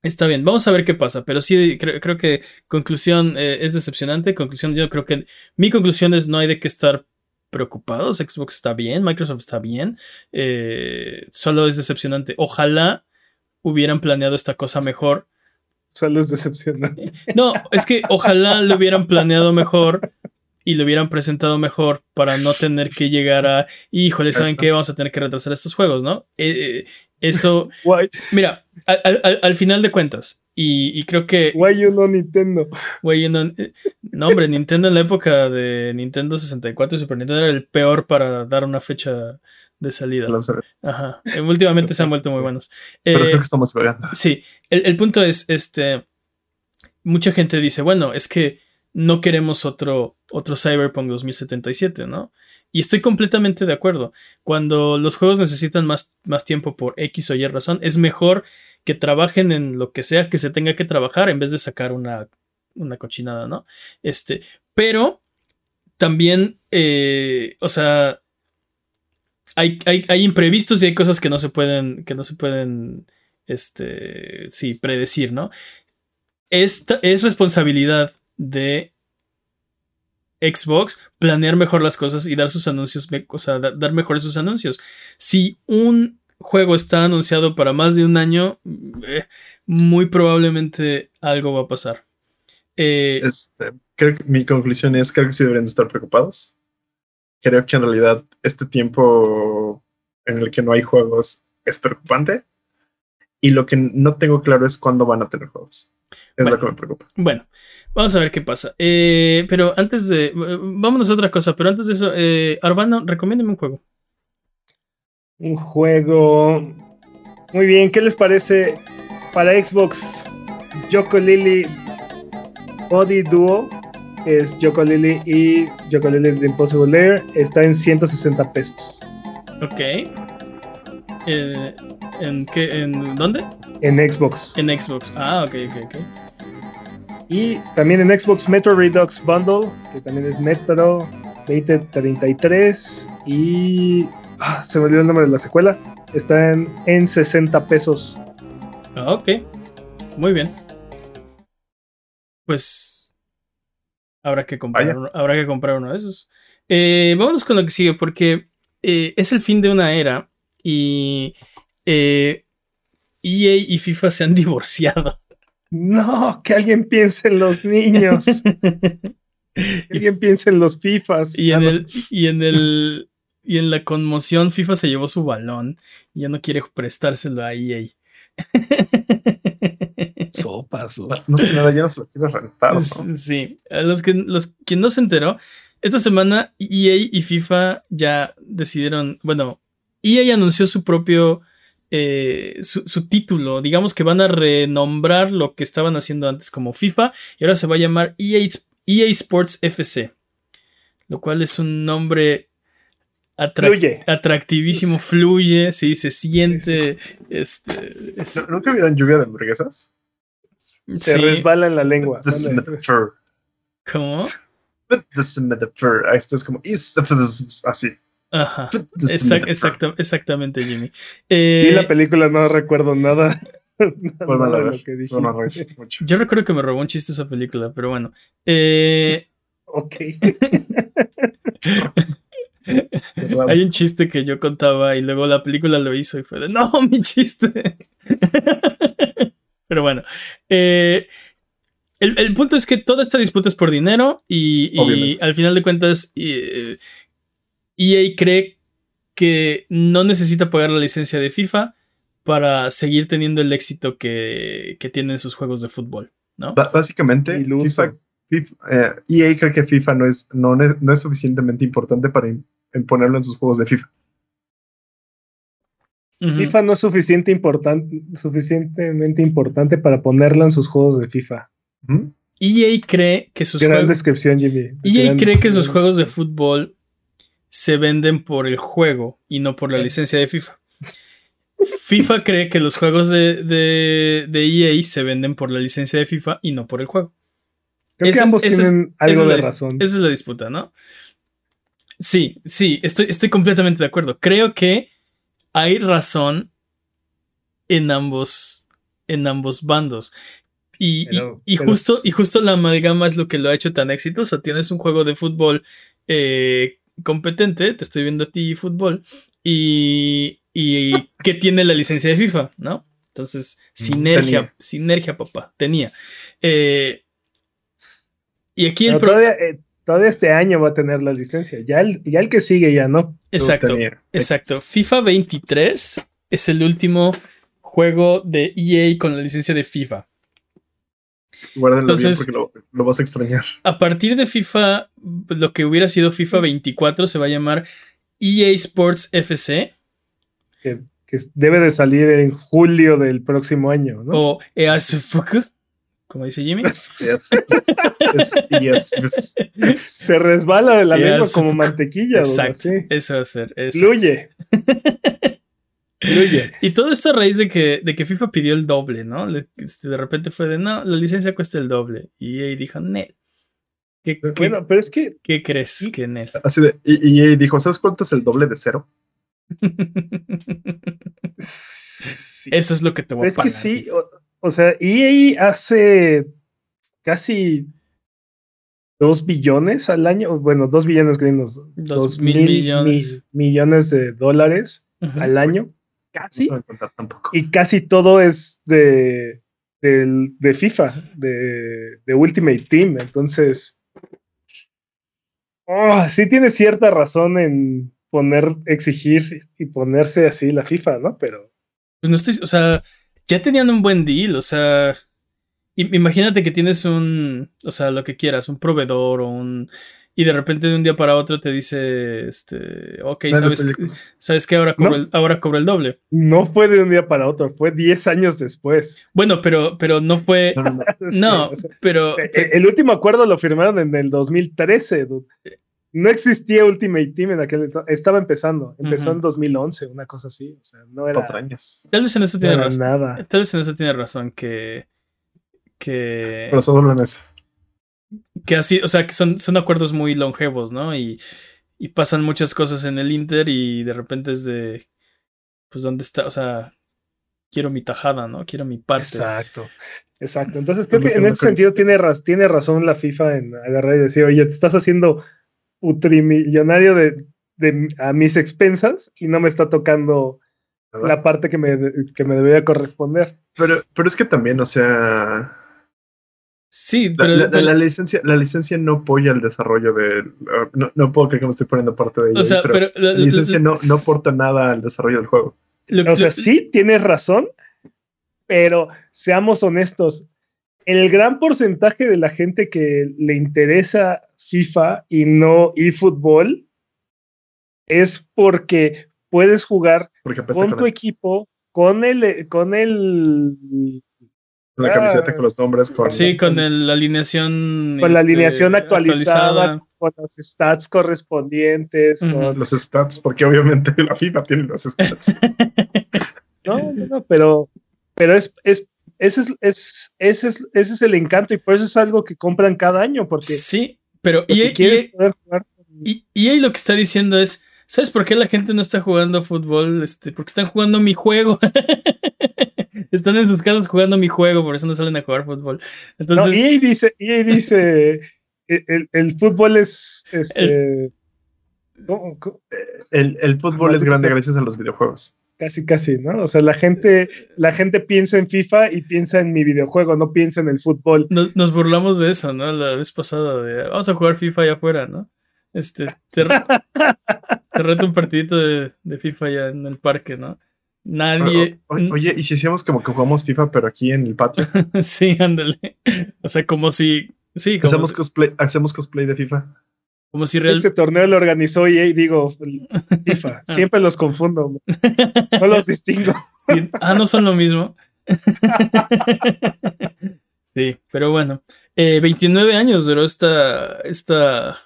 Está bien, vamos a ver qué pasa, pero sí creo, creo que conclusión eh, es decepcionante. Conclusión, yo creo que mi conclusión es no hay de qué estar preocupados. Xbox está bien, Microsoft está bien, eh, solo es decepcionante. Ojalá hubieran planeado esta cosa mejor Solo es decepcionante. No, es que ojalá lo hubieran planeado mejor y lo hubieran presentado mejor para no tener que llegar a, híjole, ¿saben qué? Vamos a tener que retrasar estos juegos, ¿no? Eh, eh, eso, mira, al, final de cuentas, y, creo que... Why you know Nintendo? Why you know, eh, no, hombre, Nintendo en la época de Nintendo 64 y Super Nintendo era el peor para dar una fecha de salida. Ajá. Eh, últimamente se han vuelto muy buenos. Pero creo eh, que estamos variando. Sí. El, punto es, este. Mucha gente dice, bueno, es que no queremos otro, otro Cyberpunk 2077, ¿no? Y estoy completamente de acuerdo. Cuando los juegos necesitan más, más tiempo por X o Y razón, es mejor que trabajen en lo que sea que se tenga que trabajar en vez de sacar una, una cochinada, ¿no? Este, pero también, eh, o sea, hay, imprevistos y hay cosas que no se pueden, que no se pueden, este, sí, predecir, ¿no? Esta es responsabilidad de Xbox planear mejor las cosas y dar sus anuncios, o dar mejor sus anuncios. Si un juego está anunciado para más de un año, eh, muy probablemente algo va a pasar. Eh, este, creo mi conclusión es que sí deberían estar preocupados creo que en realidad este tiempo en el que no hay juegos es preocupante. Y lo que no tengo claro es cuándo van a tener juegos. Es lo que me preocupa. Bueno, vamos a ver qué pasa. Eh, pero antes de. Vámonos a otra cosa. Pero antes de eso, eh, Arbano, recomiéndeme un juego. Un juego. Muy bien, ¿qué les parece para Xbox? Yoko Lily Body Duo es Yoko Lily y Yoko Lily The Impossible Lair. Está en 160 pesos. Ok. Eh, ¿en, qué, ¿En dónde? En Xbox. En Xbox. Ah, ok, ok, ok. Y también en Xbox Metro Redux Bundle, que también es Metro 2033. Y. Ah, se me olvidó el nombre de la secuela. Está en, en 60 pesos. Ah, ok. Muy bien. Pues. Habrá que comprar, uno, habrá que comprar uno de esos. Eh, vámonos con lo que sigue, porque eh, es el fin de una era y eh, EA y FIFA se han *laughs* divorciado. No, que alguien piense en los niños. *laughs* que alguien piense en los FIFAs. Y en, el, y en el. Y en la conmoción, FIFA se llevó su balón y ya no quiere prestárselo a EA. *laughs* Sopas. *laughs* No sé nada, ya no se lo quiere rentar. ¿no? Sí, los que, los, quien no se enteró, esta semana EA y FIFA ya decidieron, bueno, EA anunció su propio, eh, su, su, título, digamos que van a renombrar lo que estaban haciendo antes como FIFA y ahora se va a llamar EA, EA Sports FC, lo cual es un nombre atrac Fluye. atractivísimo, fluye, sí, se siente, este, es- ¿No- ¿Nunca vieron lluvia de hamburguesas? Se sí, resbala en la lengua. Metaphor. ¿cómo? Esto es como. Así. Ajá. Exact- exactamente, Jimmy. Vi Eh, la película, no recuerdo nada. *laughs* Ver. lo que mucho. yo recuerdo que me robó un chiste esa película, pero bueno. Eh, Ok. *laughs* hay un chiste que yo contaba y luego la película lo hizo y fue de, no, mi chiste. *laughs* pero bueno. eh, el, el punto es que toda esta disputa es por dinero y, al final de cuentas eh, EA cree que no necesita pagar la licencia de FIFA para seguir teniendo el éxito que, que tienen sus juegos de fútbol, ¿no? Básicamente. FIFA, FIFA, eh, EA cree que FIFA no es, no, no es suficientemente importante para im- en ponerlo en sus juegos de FIFA. FIFA no es suficiente importan- suficientemente importante para ponerla en sus juegos de FIFA. Ujú. EA cree que sus Gran juegos... descripción, Jimmy. EA Gran- cree que sus juegos de fútbol se venden por el juego y no por la licencia de FIFA. FIFA cree que los juegos de, de, de EA se venden por la licencia de FIFA y no por el juego. Creo Esa- que ambos esa tienen esa algo la de razón. Esa es la disputa, ¿no? Sí, sí, estoy, estoy completamente de acuerdo. Creo que hay razón en ambos, en ambos bandos. Y, y- Pero- y pero justo, es- y justo la amalgama es lo que lo ha hecho tan exitoso. Tienes un juego de fútbol eh, competente, te estoy viendo a ti fútbol, y, y que tiene la licencia de FIFA, ¿no? Entonces, sinergia, tenía. sinergia, papá, tenía. Eh, y aquí el Pero todavía, eh, todavía este año va a tener la licencia. Ya el, ya el que sigue ya no. Exacto, exacto. FIFA 23 es el último juego de EA con la licencia de FIFA. Guárdenlo Entonces- bien porque lo, lo vas a extrañar. A partir de FIFA, lo que hubiera sido FIFA 24 se va a llamar EA Sports FC Que, que debe de salir en julio del próximo año, ¿no? o EASFK, como dice Jimmy. *laughs* Yes, yes. Se resbala de la lengua como *laughs* mantequilla. duda, Exacto, sí. eso va a ser. eso. Fluye. *laughs* Fluye. Y todo esto a raíz de que, de que FIFA pidió el doble, ¿no? Le- este, de repente fue de, no, la licencia cuesta el doble. Y EA dijo, Nel. ¿Qué, qué- Bueno, pero es que qué crees que Nel? Así de, y, EA dijo, ¿sabes cuánto es el doble de cero? sí, Eso es lo que te voy a es que pagar. sí, o, o sea, EA hace casi dos billones al año, bueno, dos billones gringos, Dos mil millones. mi- millones de dólares al año, No casi, contar tampoco. y casi todo es de, de FIFA, de, de Ultimate Team, entonces, oh, sí tiene cierta razón en poner, exigir y ponerse así la FIFA, ¿no? Pero Pues no estoy, o sea, ya tenían un buen deal, o sea, im- imagínate que tienes un, o sea, lo que quieras, un proveedor o un, y de repente de un día para otro te dice, este, ok, ¿sabes, películas. ¿sabes que ahora cobro, No. el, ahora cobro el doble? No fue de un día para otro, fue 10 años después. Bueno, pero, pero no fue... No, no, no. Sí, No, o sea, pero... eh, el último acuerdo lo firmaron en el 2013, dude. No existía Ultimate Team en aquel entonces. Estaba empezando. Empezó en 2011, una cosa así. O sea, no era, Patrañas. Tal vez en eso no tiene razón. nada. Tal vez en eso tiene razón que... Que, Pero solo en eso. que así, o sea, que son, son acuerdos muy longevos, ¿no? Y, y pasan muchas cosas en el Inter y de repente es de, pues, ¿dónde está? O sea, quiero mi tajada, ¿no? Quiero mi parte. Exacto. Exacto. Entonces creo que en ese sentido tiene, raz- tiene razón la FIFA en agarrar y decir, oye, te estás haciendo putrimillonario de, de- a mis expensas y no me está tocando ¿verdad? la parte que me, que me debería corresponder. Pero, pero es que también, o sea, Sí, la, pero, la- pero- la licencia, la licencia no apoya el desarrollo de. uh, No, no puedo creer que me estoy poniendo parte de ella. o sea, pero, pero la, la licencia no, no aporta nada al desarrollo del juego. lo- O sea, lo- sí, tienes razón, pero seamos honestos. El gran porcentaje de la gente que le interesa FIFA y no eFootball es porque puedes jugar Porque con tu equipo, con el, con el, con la camiseta, con los nombres, con. sí, con el- la alineación. con la este, alineación actualizada, actualizada. con los stats correspondientes. Con- los stats, porque obviamente la FIFA tiene los stats. *laughs* No, no, no, pero, pero es, es, ese es, es, ese es, ese es el encanto y por eso es algo que compran cada año, porque, Sí, pero porque EA, quieres EA poder jugar. con- y EA lo que está diciendo es. ¿Sabes por qué la gente no está jugando fútbol? Este, porque están jugando mi juego. *laughs* están en sus casas jugando mi juego, por eso no salen a jugar fútbol. No, Entonces, EA dice, EA dice *laughs* el, el- el fútbol es este, ¿cómo- cómo? El, el fútbol es grande gracias a los videojuegos. Casi casi, ¿no? O sea, la gente, la gente piensa en FIFA y piensa en mi videojuego, no piensa en el fútbol. nos, nos burlamos de eso, ¿no? La vez pasada, de vamos a jugar FIFA allá afuera, ¿no? Este, te, re- *laughs* te reto un partidito de, de FIFA allá en el parque, ¿no? Nadie. O- o- oye, ¿y si hacíamos como que jugamos FIFA, pero aquí en el patio? *laughs* sí, ándale. O sea, como si. Sí, como, Hacemos si, cosplay, hacemos cosplay de FIFA. Como si real- Este torneo lo organizó EA y digo, FIFA, *laughs* siempre los confundo, no los distingo. *laughs* sí, ah, no son lo mismo. *laughs* sí, pero bueno. Eh, 29 años duró esta, esta,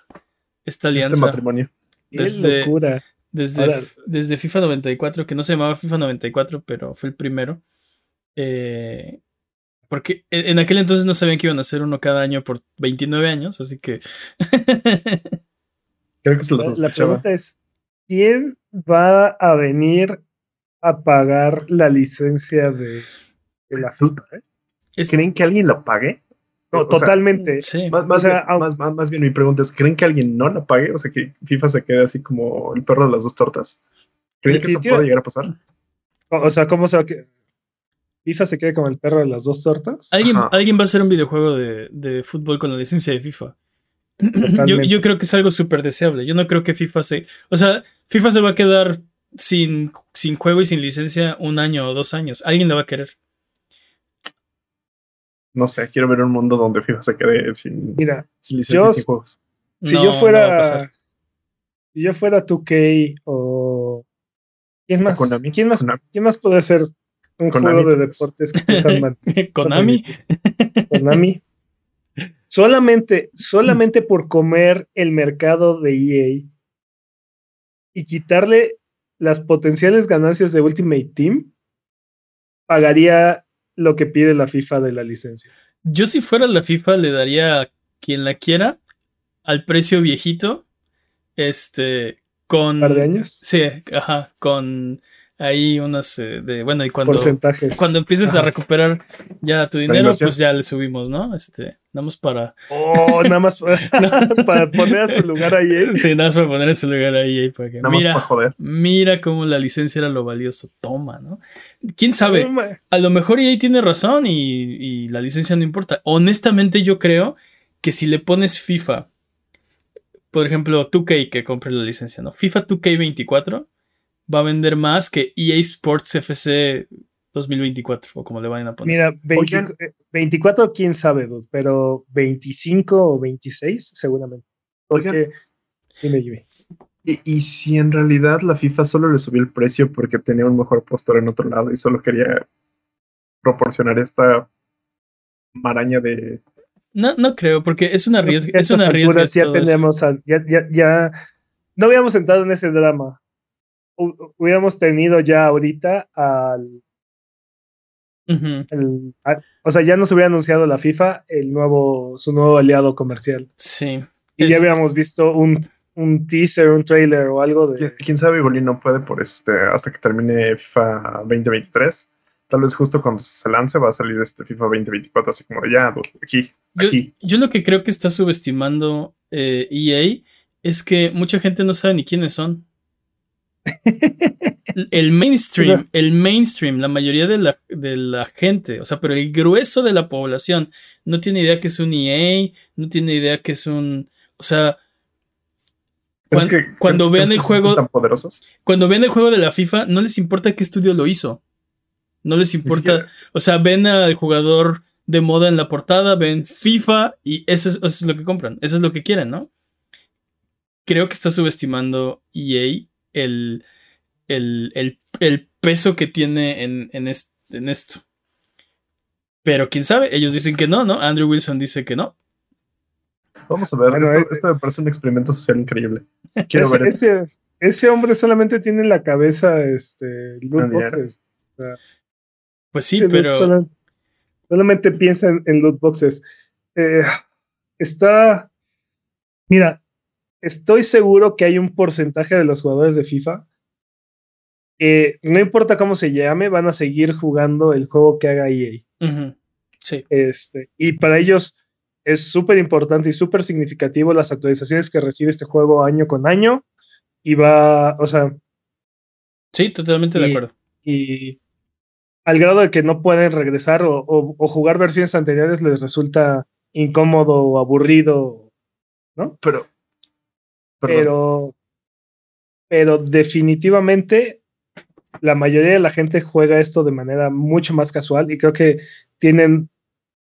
esta alianza. Este matrimonio. Qué Desde- locura. Desde, desde FIFA 94, que no se llamaba FIFA 94, pero fue el primero. Eh, porque en, aquel entonces no sabían que iban a hacer uno cada año por 29 años, así que. *laughs* Creo que se lo La, la pregunta es, ¿quién va a venir a pagar la licencia de, de la FIFA? eh? es- ¿Creen que alguien lo pague? No, O sea, totalmente. sí. Más, más O sea, bien, au- más, más- más bien mi pregunta es, ¿creen que alguien no la pague? O sea, que FIFA se quede así como el perro de las dos tortas. ¿Creen que eso puede llegar a pasar? O o sea, ¿cómo se va a que FIFA se quede como el perro de las dos tortas? ¿Alguien, Ajá. alguien va a hacer un videojuego de, de fútbol con la licencia de FIFA. *clears throat* Yo, creo que es algo súper deseable. Yo no creo que FIFA se. O sea, FIFA se va a quedar sin, sin juego y sin licencia un año o dos años. Alguien la va a querer. No sé, quiero ver un mundo donde FIFA se quede sin, Mira, sin licencia yo- y sin juegos. si No, yo fuera si yo fuera 2K o ¿quién más? Konami. ¿Quién más? ¿Quién más puede hacer un Konami, juego de pues. deportes que man- *laughs* Konami. Konami. Solamente, solamente por comer el mercado de EA y quitarle las potenciales ganancias de Ultimate Team, pagaría lo que pide la FIFA de la licencia. Yo si fuera la FIFA le daría a quien la quiera al precio viejito. Este, con... ¿Un par de años? Sí, ajá, con ahí unos eh, de... Bueno, y cuando, Porcentajes. cuando empieces a recuperar ya tu dinero, pues ya le subimos, ¿no? Este, damos para... Oh, nada más *laughs* para, para poner a su lugar a EA. Sí, nada más para poner ese lugar ahí, ahí para que... Nada más para Mira, joder. mira cómo la licencia era lo valioso. Toma, ¿no? ¿Quién sabe? A lo mejor EA tiene razón y, y la licencia no importa. Honestamente, yo creo que si le pones FIFA, por ejemplo, 2K que compre la licencia, ¿no? FIFA 2K24 va a vender más que EA Sports FC 2024 o como le vayan a poner. Mira, 20 Oigan. eh, 24, quién sabe, dude, pero 25 o 26, seguramente. Oigan. Porque, dime. Y, y si en realidad la FIFA solo le subió el precio porque tenía un mejor postor en otro lado y solo quería proporcionar esta maraña de... No, no creo, porque es una riesga. A Es una alturas ya tenemos, al- ya, ya, ya, no habíamos entrado en ese drama. Hu- Hubiéramos tenido ya ahorita al, o sea, ya nos hubiera anunciado la FIFA el nuevo, su nuevo aliado comercial. Sí. Y ya habíamos visto un, un teaser, un trailer o algo de. ¿Quién, sabe? Igual y no puede por este hasta que termine FIFA 2023. Tal vez justo cuando se lance va a salir este FIFA 2024, así como de ya, aquí, Yo, aquí. yo lo que creo que está subestimando eh, EA es que mucha gente no sabe ni quiénes son. El mainstream, O sea- el mainstream, la mayoría de la, de la gente, o sea, pero el grueso de la población no tiene idea que es un EA, no tiene idea que es un, o sea, cuan- es que- cuando ¿crees vean el juego, tan poderosos. cuando ven el juego de la FIFA, no les importa qué estudio lo hizo. No les importa, o sea, ven al jugador de moda en la portada, ven FIFA y eso es, eso es lo que compran, eso es lo que quieren, ¿no? Creo que está subestimando EA el, el, el- el peso que tiene en, en, est- en esto. Pero quién sabe, ellos dicen que no, ¿no? Andrew Wilson dice que no. Vamos a ver, Bueno, esto, eh, esto me parece un experimento social increíble. Quiero ese, ver ese, ese hombre solamente tiene en la cabeza este, loot boxes. Pues sí, Sí, pero solo- solamente piensa en, en loot boxes. Eh, está. Mira, estoy seguro que hay un porcentaje de los jugadores de FIFA que no importa cómo se llame, van a seguir jugando el juego que haga EA. Sí, Este, y para ellos es súper importante y súper significativo las actualizaciones que recibe este juego año con año. Y va, o sea, sí, totalmente de acuerdo. y al grado de que no pueden regresar o, o- o jugar versiones anteriores les resulta incómodo o aburrido, ¿no? Pero, Pero, pero definitivamente la mayoría de la gente juega esto de manera mucho más casual y creo que tienen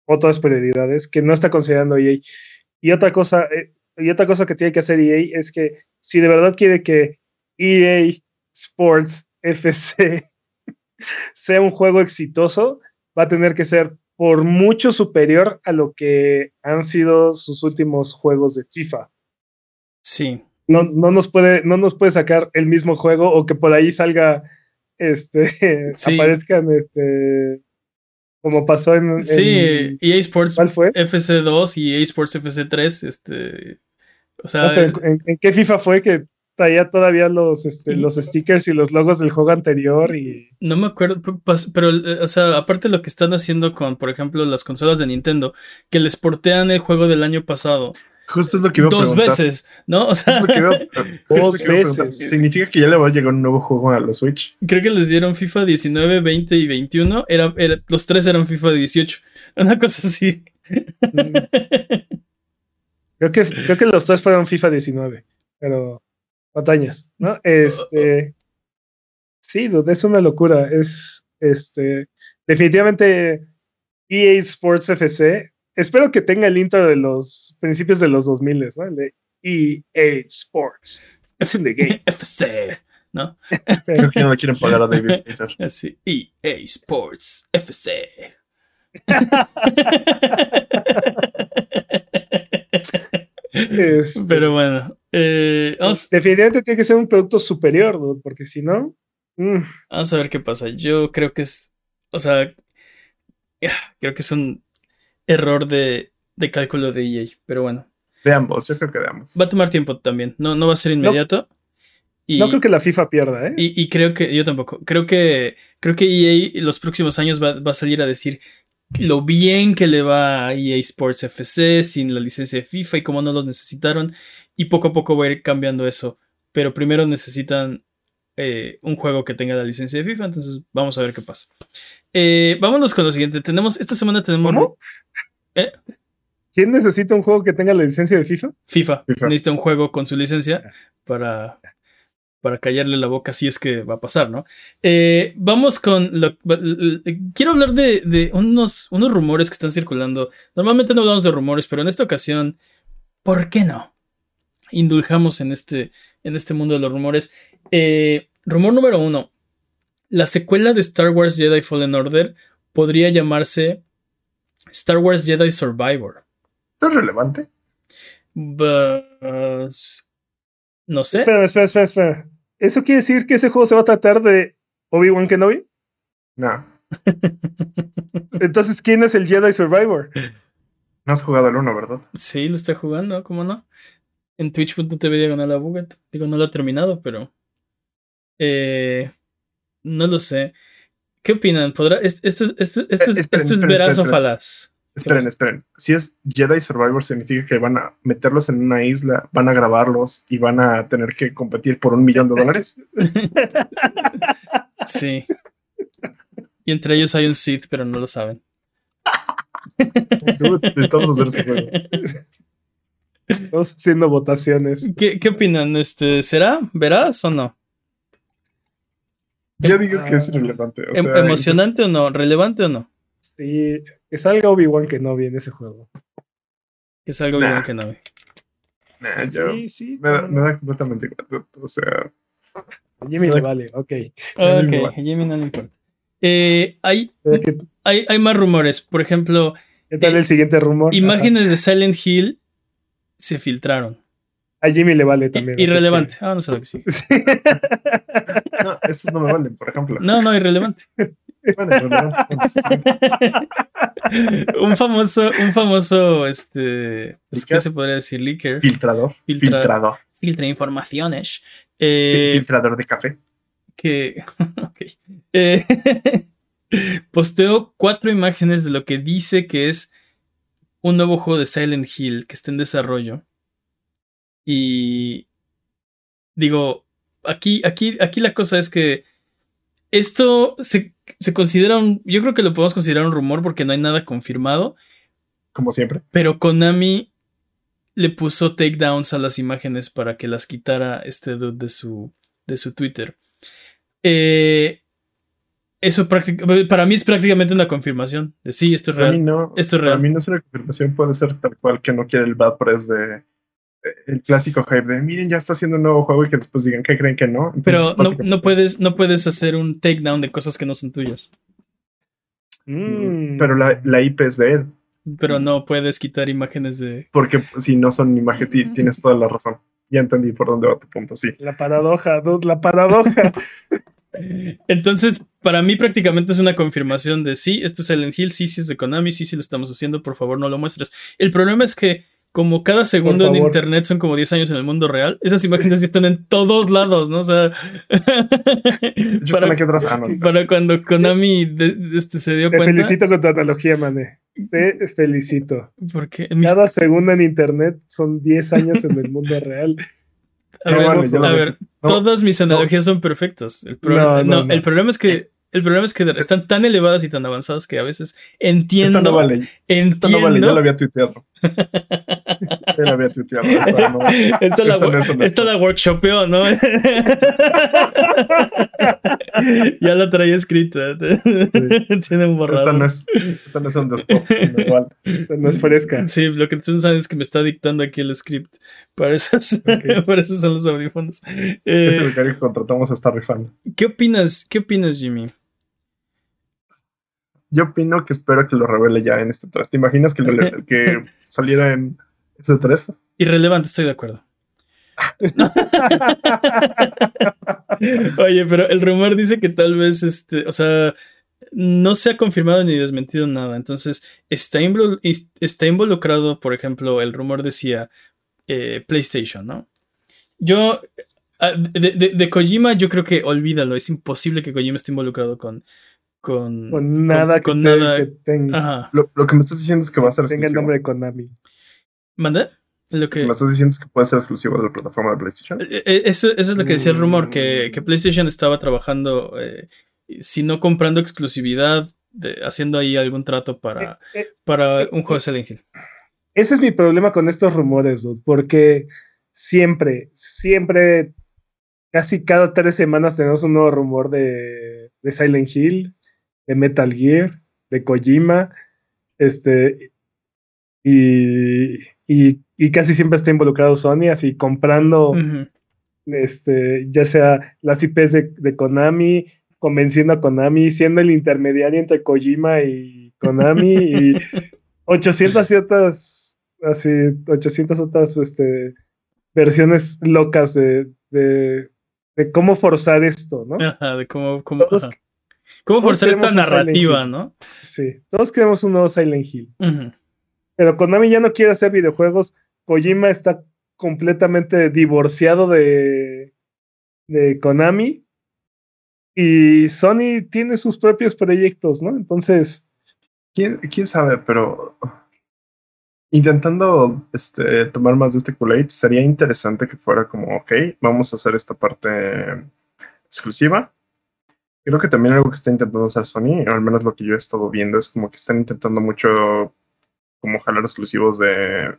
otras prioridades que no está considerando EA. Y otra cosa, eh, y otra cosa que tiene que hacer EA es que si de verdad quiere que EA Sports FC *laughs* sea un juego exitoso, va a tener que ser por mucho superior a lo que han sido sus últimos juegos de FIFA Sí, no, no nos puede, no nos puede sacar el mismo juego o que por ahí salga, este, *laughs* Sí. aparezcan, este, como pasó en, sí, en- EA Sports ¿cuál fue? FC2 y EA Sports FC3, este, o sea, No, pero es- en, qué FIFA fue que traía todavía los, este, Y- los stickers y los logos del juego anterior y no me acuerdo, pero, eh, o sea, aparte lo que están haciendo con, por ejemplo, las consolas de Nintendo, que les portean el juego del año pasado justo es lo que iba a dos preguntar. veces, ¿no? O sea, es iba *laughs* Dos veces. ¿Significa que ya le va a llegar un nuevo juego a los Switch? creo que les dieron FIFA 19, 20 y 21, era, era- los tres eran FIFA 18, *laughs* una cosa así. mm, creo que, creo que los tres fueron FIFA 19, pero batallas, ¿no? Este, sí, dude, es una locura, es, este, definitivamente EA Sports FC, espero que tenga el intro de los principios de los 2000, ¿no? El de EA Sports. It's in the game. FC, ¿no? Creo que no le quieren pagar a David *laughs* Fincher. Así, EA Sports FC. Este, Pero bueno, eh, vamos, definitivamente tiene que ser un producto superior, dude, porque si no, mm, vamos a ver qué pasa. Yo creo que es, o sea, creo que es un error de, de cálculo de EA, pero bueno, De ambos, yo creo que de ambos. va a tomar tiempo también, no, no va a ser inmediato. Y, no creo que la FIFA pierda, ¿eh? y, y creo que, yo tampoco, creo que, creo que EA los próximos años va, va a salir a decir lo bien que le va a EA Sports FC sin la licencia de FIFA y cómo no los necesitaron. Y poco a poco va a ir cambiando eso. Pero primero necesitan eh, un juego que tenga la licencia de FIFA. Entonces vamos a ver qué pasa. Eh, vámonos con lo siguiente. Tenemos, esta semana tenemos ¿Cómo? ¿Eh? ¿Quién necesita un juego que tenga la licencia de FIFA? FIFA. FIFA. Necesita un juego con su licencia para, para callarle la boca si es que va a pasar, ¿no? Eh, vamos con lo, quiero hablar de, de unos, unos rumores que están circulando. Normalmente no hablamos de rumores, pero en esta ocasión, ¿por qué no? indulgamos en este, en este mundo de los rumores. Eh, rumor número uno. La secuela de Star Wars Jedi Fallen Order podría llamarse Star Wars Jedi Survivor. ¿Esto es relevante? Bus- no sé. Espera, espera, espera, espera. ¿Eso quiere decir que ese juego se va a tratar de Obi-Wan Kenobi? No. *laughs* Entonces, ¿quién es el Jedi Survivor? No has jugado el 1, ¿verdad? Sí, lo está jugando, ¿cómo no? En twitch.tv diagonal a Buget. Digo, no lo ha terminado, pero. Eh, no lo sé. ¿Qué opinan? ¿Podrá, es- esto, es- esto, esto, es- Eh, esperen, esto es esperen, veraz o esperen. falaz? Esperen, esperen. Si es Jedi Survivor, significa que van a meterlos en una isla, van a grabarlos y van a tener que competir por un millón de dólares. *laughs* Sí. Y entre ellos hay un Sith, pero no lo saben. Necesitamos hacer ese juego. Estamos haciendo votaciones. ¿Qué, qué opinan? Este, ¿Será veraz o no? Ya digo que es *laughs* irrelevante. O Em- sea, ¿Emocionante o no? ¿Relevante o no? Sí, que salga Obi-Wan Kenobi en ese juego. Que es algo Nah. igual que no. nah, yo- Sí, sí. me, da, cómo me no. da completamente igual. O sea, A Jimmy le vale, ok. Ok, igual. a Jimmy no le importa. Eh, hay, Pero ¿Qué, hay, hay más rumores. Por ejemplo, qué tal Eh, el siguiente rumor? imágenes de Silent Hill se filtraron. A Jimmy le vale también. irrelevante. Ah, no sé lo que *laughs* Sí. no, esos no me valen, por ejemplo. No, no, irrelevante. Bueno, irrelevante. *laughs* un famoso, un famoso, este, pues, ¿qué se podría decir? Leaker. Filtrador. Filtra- Filtrador. Filtra informaciones. Eh, Filtrador de café. que *laughs* ok. Eh, posteó cuatro imágenes de lo que dice que es un nuevo juego de Silent Hill que está en desarrollo. Y digo, aquí, aquí, aquí la cosa es que esto se, se considera un. Yo creo que lo podemos considerar un rumor porque no hay nada confirmado. Como siempre. Pero Konami le puso takedowns a las imágenes para que las quitara este dude de su, de su Twitter. Eh, eso para mí es prácticamente una confirmación de sí, esto es Para real. no. Esto es Para real. mí no es una confirmación, puede ser tal cual que no quiere el bad press de el clásico hype de miren, ya está haciendo un nuevo juego y que después digan que creen que no. Entonces, Pero no, básicamente, no puedes, no puedes hacer un takedown de cosas que no son tuyas. Mm. Pero la, la IP es de él, Pero no puedes quitar imágenes de. porque si no son imágenes, ti- tienes toda la razón. Ya entendí por dónde va tu punto, sí. La paradoja, dude, la paradoja. *laughs* Entonces, para mí prácticamente es una confirmación de sí, esto es Silent Hill, sí, sí es de Konami, sí, sí lo estamos haciendo, por favor no lo muestres. El problema es que como cada segundo en internet son como 10 años en el mundo real, esas imágenes ya están en todos lados, ¿no? O sea, *laughs* Yo están aquí no. para cuando Konami de- de- este, se dio Te cuenta, felicito con tu analogía, mané. Te felicito. porque mis- Cada segundo en internet son 10 años en el mundo real. a No ver, vale, a lo ver. No, todas mis analogías son perfectas. El, pro- No, no, no, no. el problema es que el problema es que están tan elevadas y tan avanzadas que a veces entiendo, Esta no vale. Esta entiendo. no vale, ya la había tuiteado. *laughs* *laughs* La había tuiteado. No- la, no es la workshopeó, ¿no? *laughs* ya la traía escrita. Tiene un borrador. Esta no es, esta no es un desktop, igual. No es fresca. Sí, lo que tú no sabes es que me está dictando aquí el script. Para esos *laughs* son los audífonos. Eh, Es el becario que contratamos a estar rifando. ¿Qué opinas? ¿Qué opinas, Jimmy? Yo opino que espero que lo revele ya en este 3. ¿Te imaginas que, lo- que saliera en este 3? Irrelevante, estoy de acuerdo. *laughs* Oye, pero el rumor dice que tal vez, este, o sea, no se ha confirmado ni desmentido nada. Entonces, está, invol- is- está involucrado, por ejemplo, el rumor decía eh, PlayStation, ¿no? Yo, ah, de, de- de Kojima, yo creo que olvídalo. Es imposible que Kojima esté involucrado con. Con, Con nada con que, te- nada- que tenga. Lo, lo que me estás diciendo es que va a ser tenga el nombre de Konami. ¿Manda? Lo que. me estás diciendo es que puede ser exclusivo de la plataforma de PlayStation. Eh, eh, Eso, eso es lo que decía el rumor, que, Mm. que PlayStation estaba trabajando, eh, si no comprando exclusividad, de- haciendo ahí algún trato para, Eh, eh, para eh, un juego de Silent Hill. Ese es mi problema con estos rumores, dude, porque siempre, siempre, casi cada tres semanas tenemos un nuevo rumor de, de Silent Hill, de Metal Gear, de Kojima, este, y, y, y casi siempre está involucrado Sony, así comprando, este, ya sea las IPs de, de Konami, convenciendo a Konami, siendo el intermediario entre Kojima y Konami, *laughs* y 800 y otras, así, 800 otras, este, versiones locas de, de, de cómo forzar esto, ¿no? Ajá, de cómo, cómo, ajá. Cómo forzar esta narrativa. ¿no? Sí, todos queremos un nuevo Silent Hill. Ujú. Pero Konami ya no quiere hacer videojuegos. Kojima está completamente divorciado de, Konami. Y Sony tiene sus propios proyectos, ¿no? Entonces, ¿Quién, quién sabe? Pero intentando este, tomar más de este Kool-Aid, sería interesante que fuera como, ok, vamos a hacer esta parte exclusiva. Creo que también algo que está intentando hacer Sony, o al menos lo que yo he estado viendo, es como que están intentando mucho como jalar exclusivos de,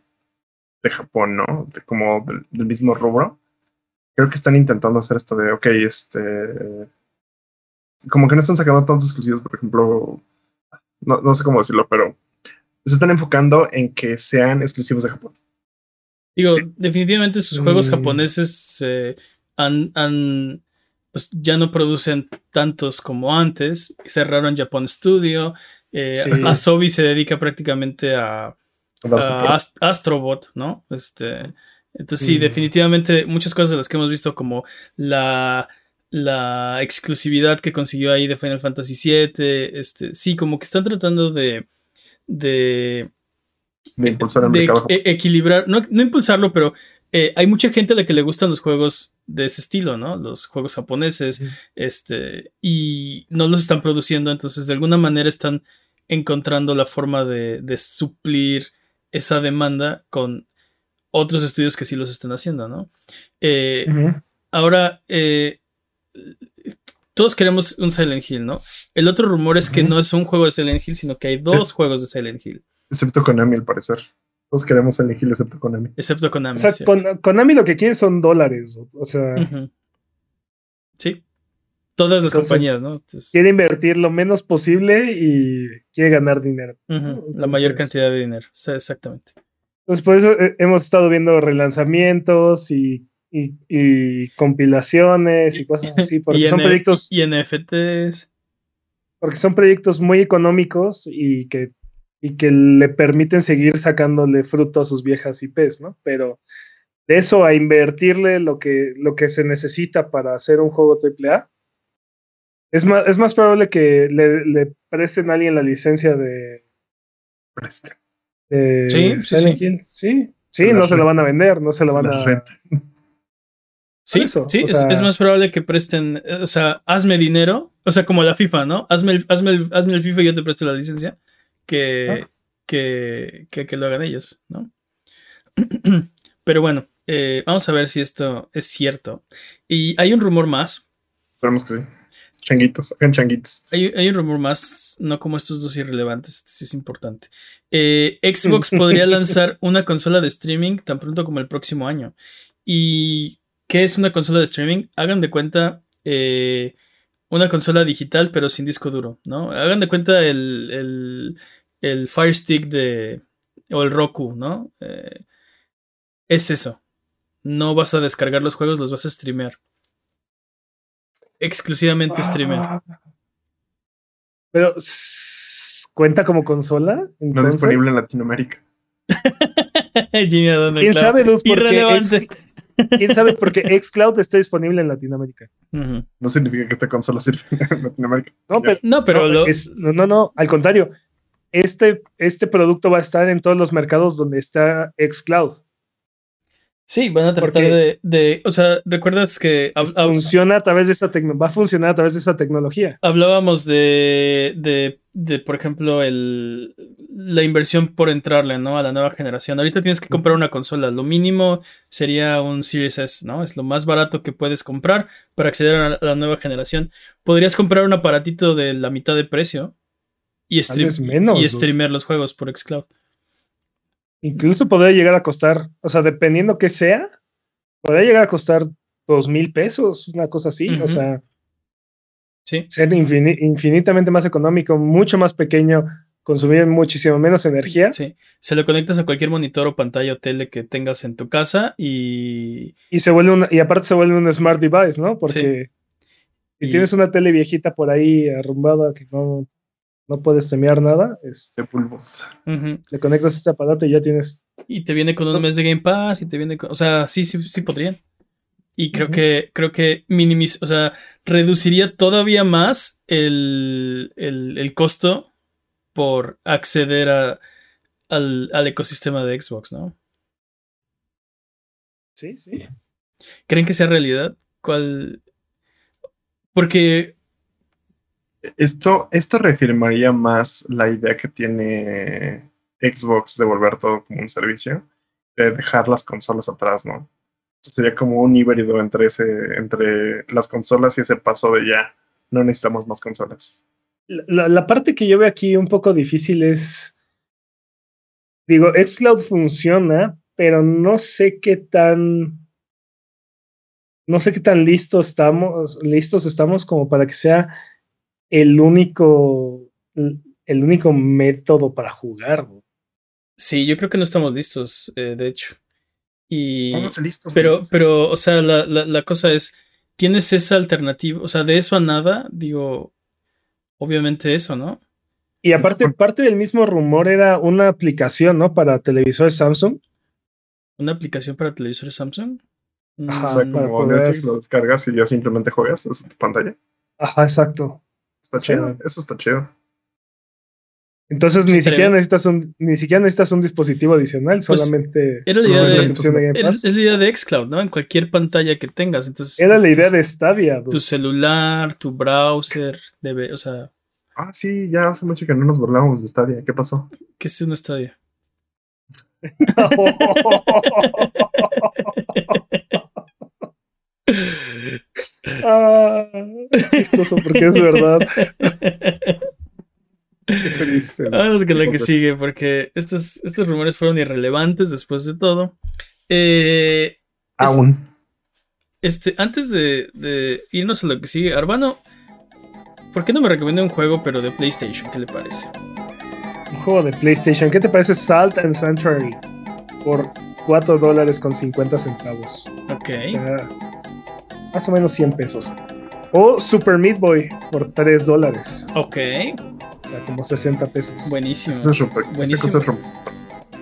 de Japón, ¿no? De, como del, del mismo rubro. Creo que están intentando hacer esto de, ok, este... Como que no están sacando tantos exclusivos, por ejemplo, no, no sé cómo decirlo, pero se están enfocando en que sean exclusivos de Japón. Digo, definitivamente sus juegos Mm. japoneses eh, han, han, pues ya no producen tantos como antes. Cerraron Japan Studio. Eh, Sí. Asobi se dedica prácticamente a. Ast- Astrobot, ¿no? Este, entonces sí, Mm. definitivamente muchas cosas de las que hemos visto como la, la exclusividad que consiguió ahí de Final Fantasy VII, este, sí, como que están tratando de, de, de impulsar el mercado. e- equilibrar, no, no impulsarlo, pero eh, hay mucha gente a la que le gustan los juegos de ese estilo, ¿no? Los juegos japoneses, este, y no los están produciendo, entonces de alguna manera están encontrando la forma de, de suplir esa demanda con otros estudios que sí los están haciendo, ¿no? Eh, Ahora, eh, todos queremos un Silent Hill, ¿no? El otro rumor es que no es un juego de Silent Hill, sino que hay dos *laughs* juegos de Silent Hill, Excepto Konami, al parecer. Todos queremos elegir excepto Konami. excepto Konami. o sea, con, Konami lo que quiere son dólares. O, sea. Sí. Todas las Entonces, compañías, ¿no? Entonces, quiere invertir lo menos posible y quiere ganar dinero. La mayor cantidad de dinero. Sí, exactamente. Entonces, por eso eh, hemos estado viendo relanzamientos y, y- y compilaciones y cosas así, *laughs* porque son proyectos, y NFTs. porque son proyectos muy económicos y que, y que le permiten seguir sacándole fruto a sus viejas IPs, ¿no? Pero de eso a invertirle lo que, lo que se necesita para hacer un juego AAA, es más, es más probable que le, le presten a alguien la licencia de, Preste. de Sí, sí, Silent sí. Hill. Sí, no se la van a vender, no se la van a... renta. Sí, eso, sí, o es, sea- es más probable que presten, eh, o sea, hazme dinero, o sea, como la FIFA, ¿no? Hazme el, hazme el, hazme el FIFA y yo te presto la licencia, que, Ah. que, que, que lo hagan ellos, ¿no? *clears throat* Pero bueno, eh, vamos a ver si esto es cierto. Y hay un rumor más, Esperemos que sí. Changuitos, hagan changuitos. hay, hay un rumor más, no como estos dos irrelevantes, este sí es importante. Eh, Xbox *laughs* podría lanzar una consola de streaming tan pronto como el próximo año. ¿Y qué es una consola de streaming? Hagan de cuenta eh, una consola digital pero sin disco duro, ¿no? Hagan de cuenta el, el, el Fire Stick de, o el Roku, ¿no? Eh, es eso. No vas a descargar los juegos, los vas a streamear. Exclusivamente streamer. Ah. Pero s- cuenta como consola. No Entonces, disponible en Latinoamérica. *laughs* Jimmy ¿Quién claro. sabe, Luz? Porque Irrelevante. ¿Quién sabe? Porque Xcloud está disponible en Latinoamérica. No significa que esta consola sirva en Latinoamérica. No, pero, No, pero no, lo- es- no, no, no, al contrario. Este, este producto va a estar en todos los mercados donde está Xcloud. sí, van a tratar porque- de, de- O sea, ¿recuerdas que hab- hab- Funciona a través de esa tecno- va a funcionar a través de esa tecnología. hablábamos de, de, de, por ejemplo, el, la inversión por entrarle, ¿no? A la nueva generación. Ahorita tienes que comprar una consola. Lo mínimo sería un Series S, ¿no? Es lo más barato que puedes comprar para acceder a la nueva generación. Podrías comprar un aparatito de la mitad de precio y, stream- menos, y streamear los juegos por Xcloud. Incluso podría llegar a costar, o sea, dependiendo qué sea, podría llegar a costar dos mil pesos, una cosa así. O sea, Sí. ser infini- infinitamente más económico, mucho más pequeño, consumir muchísimo menos energía. Sí. Se lo conectas a cualquier monitor o pantalla o tele que tengas en tu casa y. Y se vuelve una, y aparte se vuelve un smart device, ¿no? Porque si Y- tienes una tele viejita por ahí arrumbada que no, no puedes temear nada, este, De pulvos. Ujú. le conectas este aparato y ya tienes. Y te viene con un mes de Game Pass y te viene con. O sea, sí, sí, sí podrían. Y creo que, creo que minimiz, o sea, reduciría todavía más el, el, el costo por acceder a, al, al ecosistema de Xbox, ¿no? Sí, sí. ¿Creen que sea realidad? ¿Cuál? Porque. Esto, esto reafirmaría más la idea que tiene Xbox de volver todo como un servicio, de dejar las consolas atrás, ¿no? Sería como un híbrido entre entre las consolas y ese paso de ya, no necesitamos más consolas. La, la parte que yo veo aquí un poco difícil es. Digo, Xcloud funciona, pero no sé qué tan. No sé qué tan listos estamos, listos estamos como para que sea el único. El único método para jugar. ¿no? Sí, yo creo que no estamos listos, eh, de hecho. Y. Listos. Pero, pero, o sea, la, la, la cosa es, tienes esa alternativa, o sea, de eso a nada, digo, obviamente eso, ¿no? Y aparte, parte del mismo rumor era una aplicación, ¿no? Para televisores Samsung. Una aplicación para televisores Samsung. Mm, Ajá, o sea, para como poder- Netflix lo descargas y ya simplemente juegas desde tu pantalla. Ajá, exacto. Está chido, eso está chido. Entonces Sí, ni siquiera bien. necesitas un, ni siquiera necesitas un dispositivo adicional, Pues, solamente Era la No, idea es de, de Game es, es la idea de Xcloud, ¿no? En cualquier pantalla que tengas. Entonces, Era la tu- idea de Stadia. dude. tu celular, tu browser, debe, o sea, Ah, sí, ya hace mucho que no nos burlábamos de Stadia. ¿Qué pasó? ¿qué es una Stadia? *laughs* *laughs* ah, chistoso porque es verdad. Vamos con la que sigue, porque estos, estos rumores fueron irrelevantes después de todo. Eh, Aún. este, antes de, de irnos a lo que sigue, Arbano, ¿por qué no me recomienda un juego, pero de PlayStation? ¿Qué le parece? Un juego de PlayStation. ¿Qué te parece Salt and Sanctuary? Por 4 dólares con 50 centavos. Ok. O sea, más o menos 100 pesos. O Super Meat Boy por 3 dólares. Ok. O sea, como 60 pesos. Buenísimo. Eso es romper. Esa Buenísimo. cosa es romper.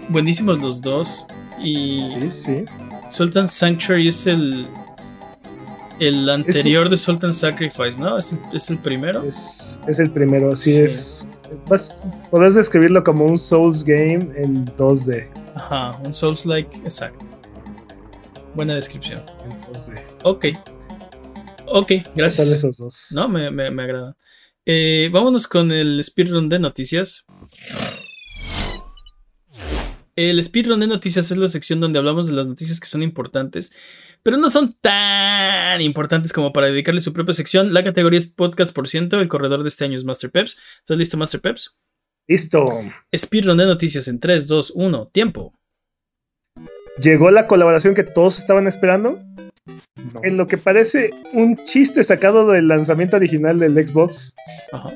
Buenísimos los dos. Y Sí, sí. Sultan Sanctuary es el. El anterior de Sultan Sacrifice, ¿no? Es, el- es el primero. Es, es el primero, sí, Sí. es. Vas, podés describirlo como un Souls game en 2D. Ajá, un Souls-like, exacto. Buena descripción. en 2D. Ok. Ok, gracias. esos dos. No, me, me, me agrada. Eh, vámonos con el speedrun de noticias. El speedrun de noticias es la sección donde hablamos de las noticias que son importantes, pero no son tan importantes como para dedicarle su propia sección. La categoría es podcast por ciento. El corredor de este año es Master Peps. ¿Estás listo, Master Peps? Listo. Speedrun de noticias en 3, 2, 1, tiempo. Llegó la colaboración que todos estaban esperando. No. En lo que parece un chiste sacado del lanzamiento original del Xbox Ajá.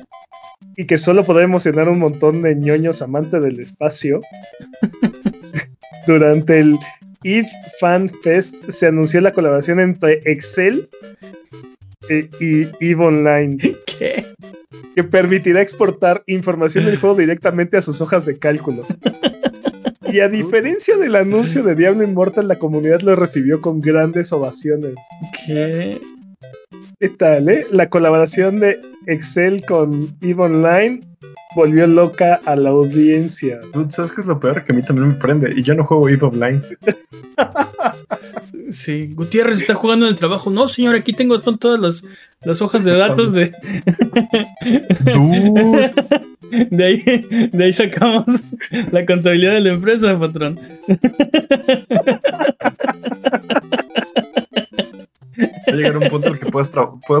y que solo podrá emocionar un montón de ñoños amantes del espacio. *laughs* Durante el EVE Fan Fest se anunció la colaboración entre Excel e- y EVE Online, ¿Qué? que permitirá exportar información del juego directamente a sus hojas de cálculo. *laughs* Y a diferencia del anuncio de Diablo Immortal, la comunidad lo recibió con grandes ovaciones. ¿Qué? ¿Qué tal, eh? La colaboración de Excel con EVE Online volvió loca a la audiencia. Dude, ¿Sabes qué es lo peor? Que a mí también me prende. Y yo no juego EVE Online. *laughs* Sí, Gutiérrez está jugando en el trabajo. No, señor, aquí tengo son todas las, las hojas de datos de, *laughs* Dude. de ahí, de ahí sacamos la contabilidad de la empresa, patrón. *laughs* Va a llegar un punto en el que puedas,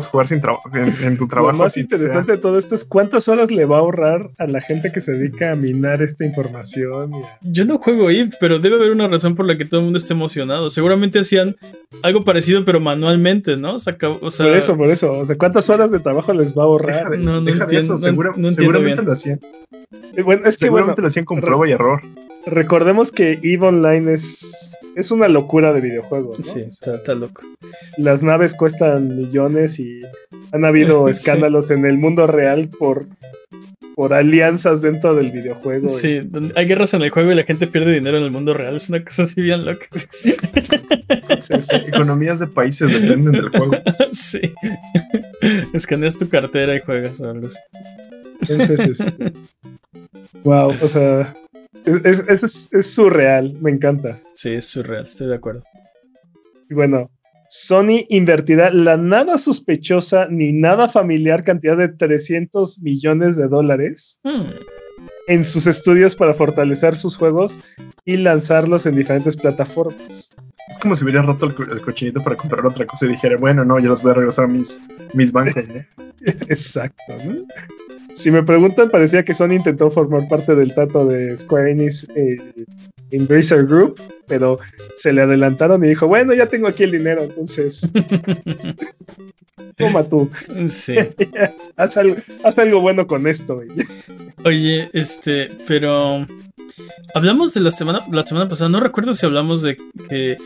jugar sin trabajo en, en tu Lo trabajo. más sin interesante de todo esto es cuántas horas le va a ahorrar a la gente que se dedica a minar esta información. a- Yo no juego EVE, pero debe haber una razón por la que todo el mundo esté emocionado. Seguramente hacían algo parecido, pero manualmente, ¿no? Saca- o sea, por eso, por eso. O sea, ¿cuántas horas de trabajo les va a Deja ahorrar? de, No, no deja de entiendo, eso. segura- no entiendo seguramente bien. lo hacían. Bueno, es que bueno, Seguramente lo hacían con prueba y error. recordemos que EVE Online es, es una locura de videojuegos. ¿no? Sí, está, está loco. Las naves cuestan millones y han habido *laughs* Sí. escándalos en el mundo real por, por alianzas dentro del videojuego. Sí, hay guerras en el juego y la gente pierde dinero en el mundo real. Es una cosa así bien loca. *laughs* Sí, sí, *laughs* Economías de países dependen del juego. sí. Escaneas tu cartera y juegas o algo así. Entonces, este, wow, o sea, es, es- es- es surreal, me encanta. Sí, es surreal, estoy de acuerdo. Y bueno, Sony invertirá la nada sospechosa ni nada familiar cantidad de 300 millones de dólares Hmm. en sus estudios para fortalecer sus juegos y lanzarlos en diferentes plataformas. Es como si hubiera roto el, co- el cochinito para comprar otra cosa y dijera, bueno, no, ya los voy a regresar a mis, mis bancos. *laughs* Exacto, ¿no? Si me preguntan, parecía que Sony intentó formar parte del trato de Square Enix eh, Embracer Group, pero se le adelantaron y dijo, bueno, ya tengo aquí el dinero, entonces *laughs* toma tú, Sí. *laughs* haz algo, haz algo bueno con esto. güey". Oye, este, pero hablamos de la semana, la semana pasada, no recuerdo si hablamos de que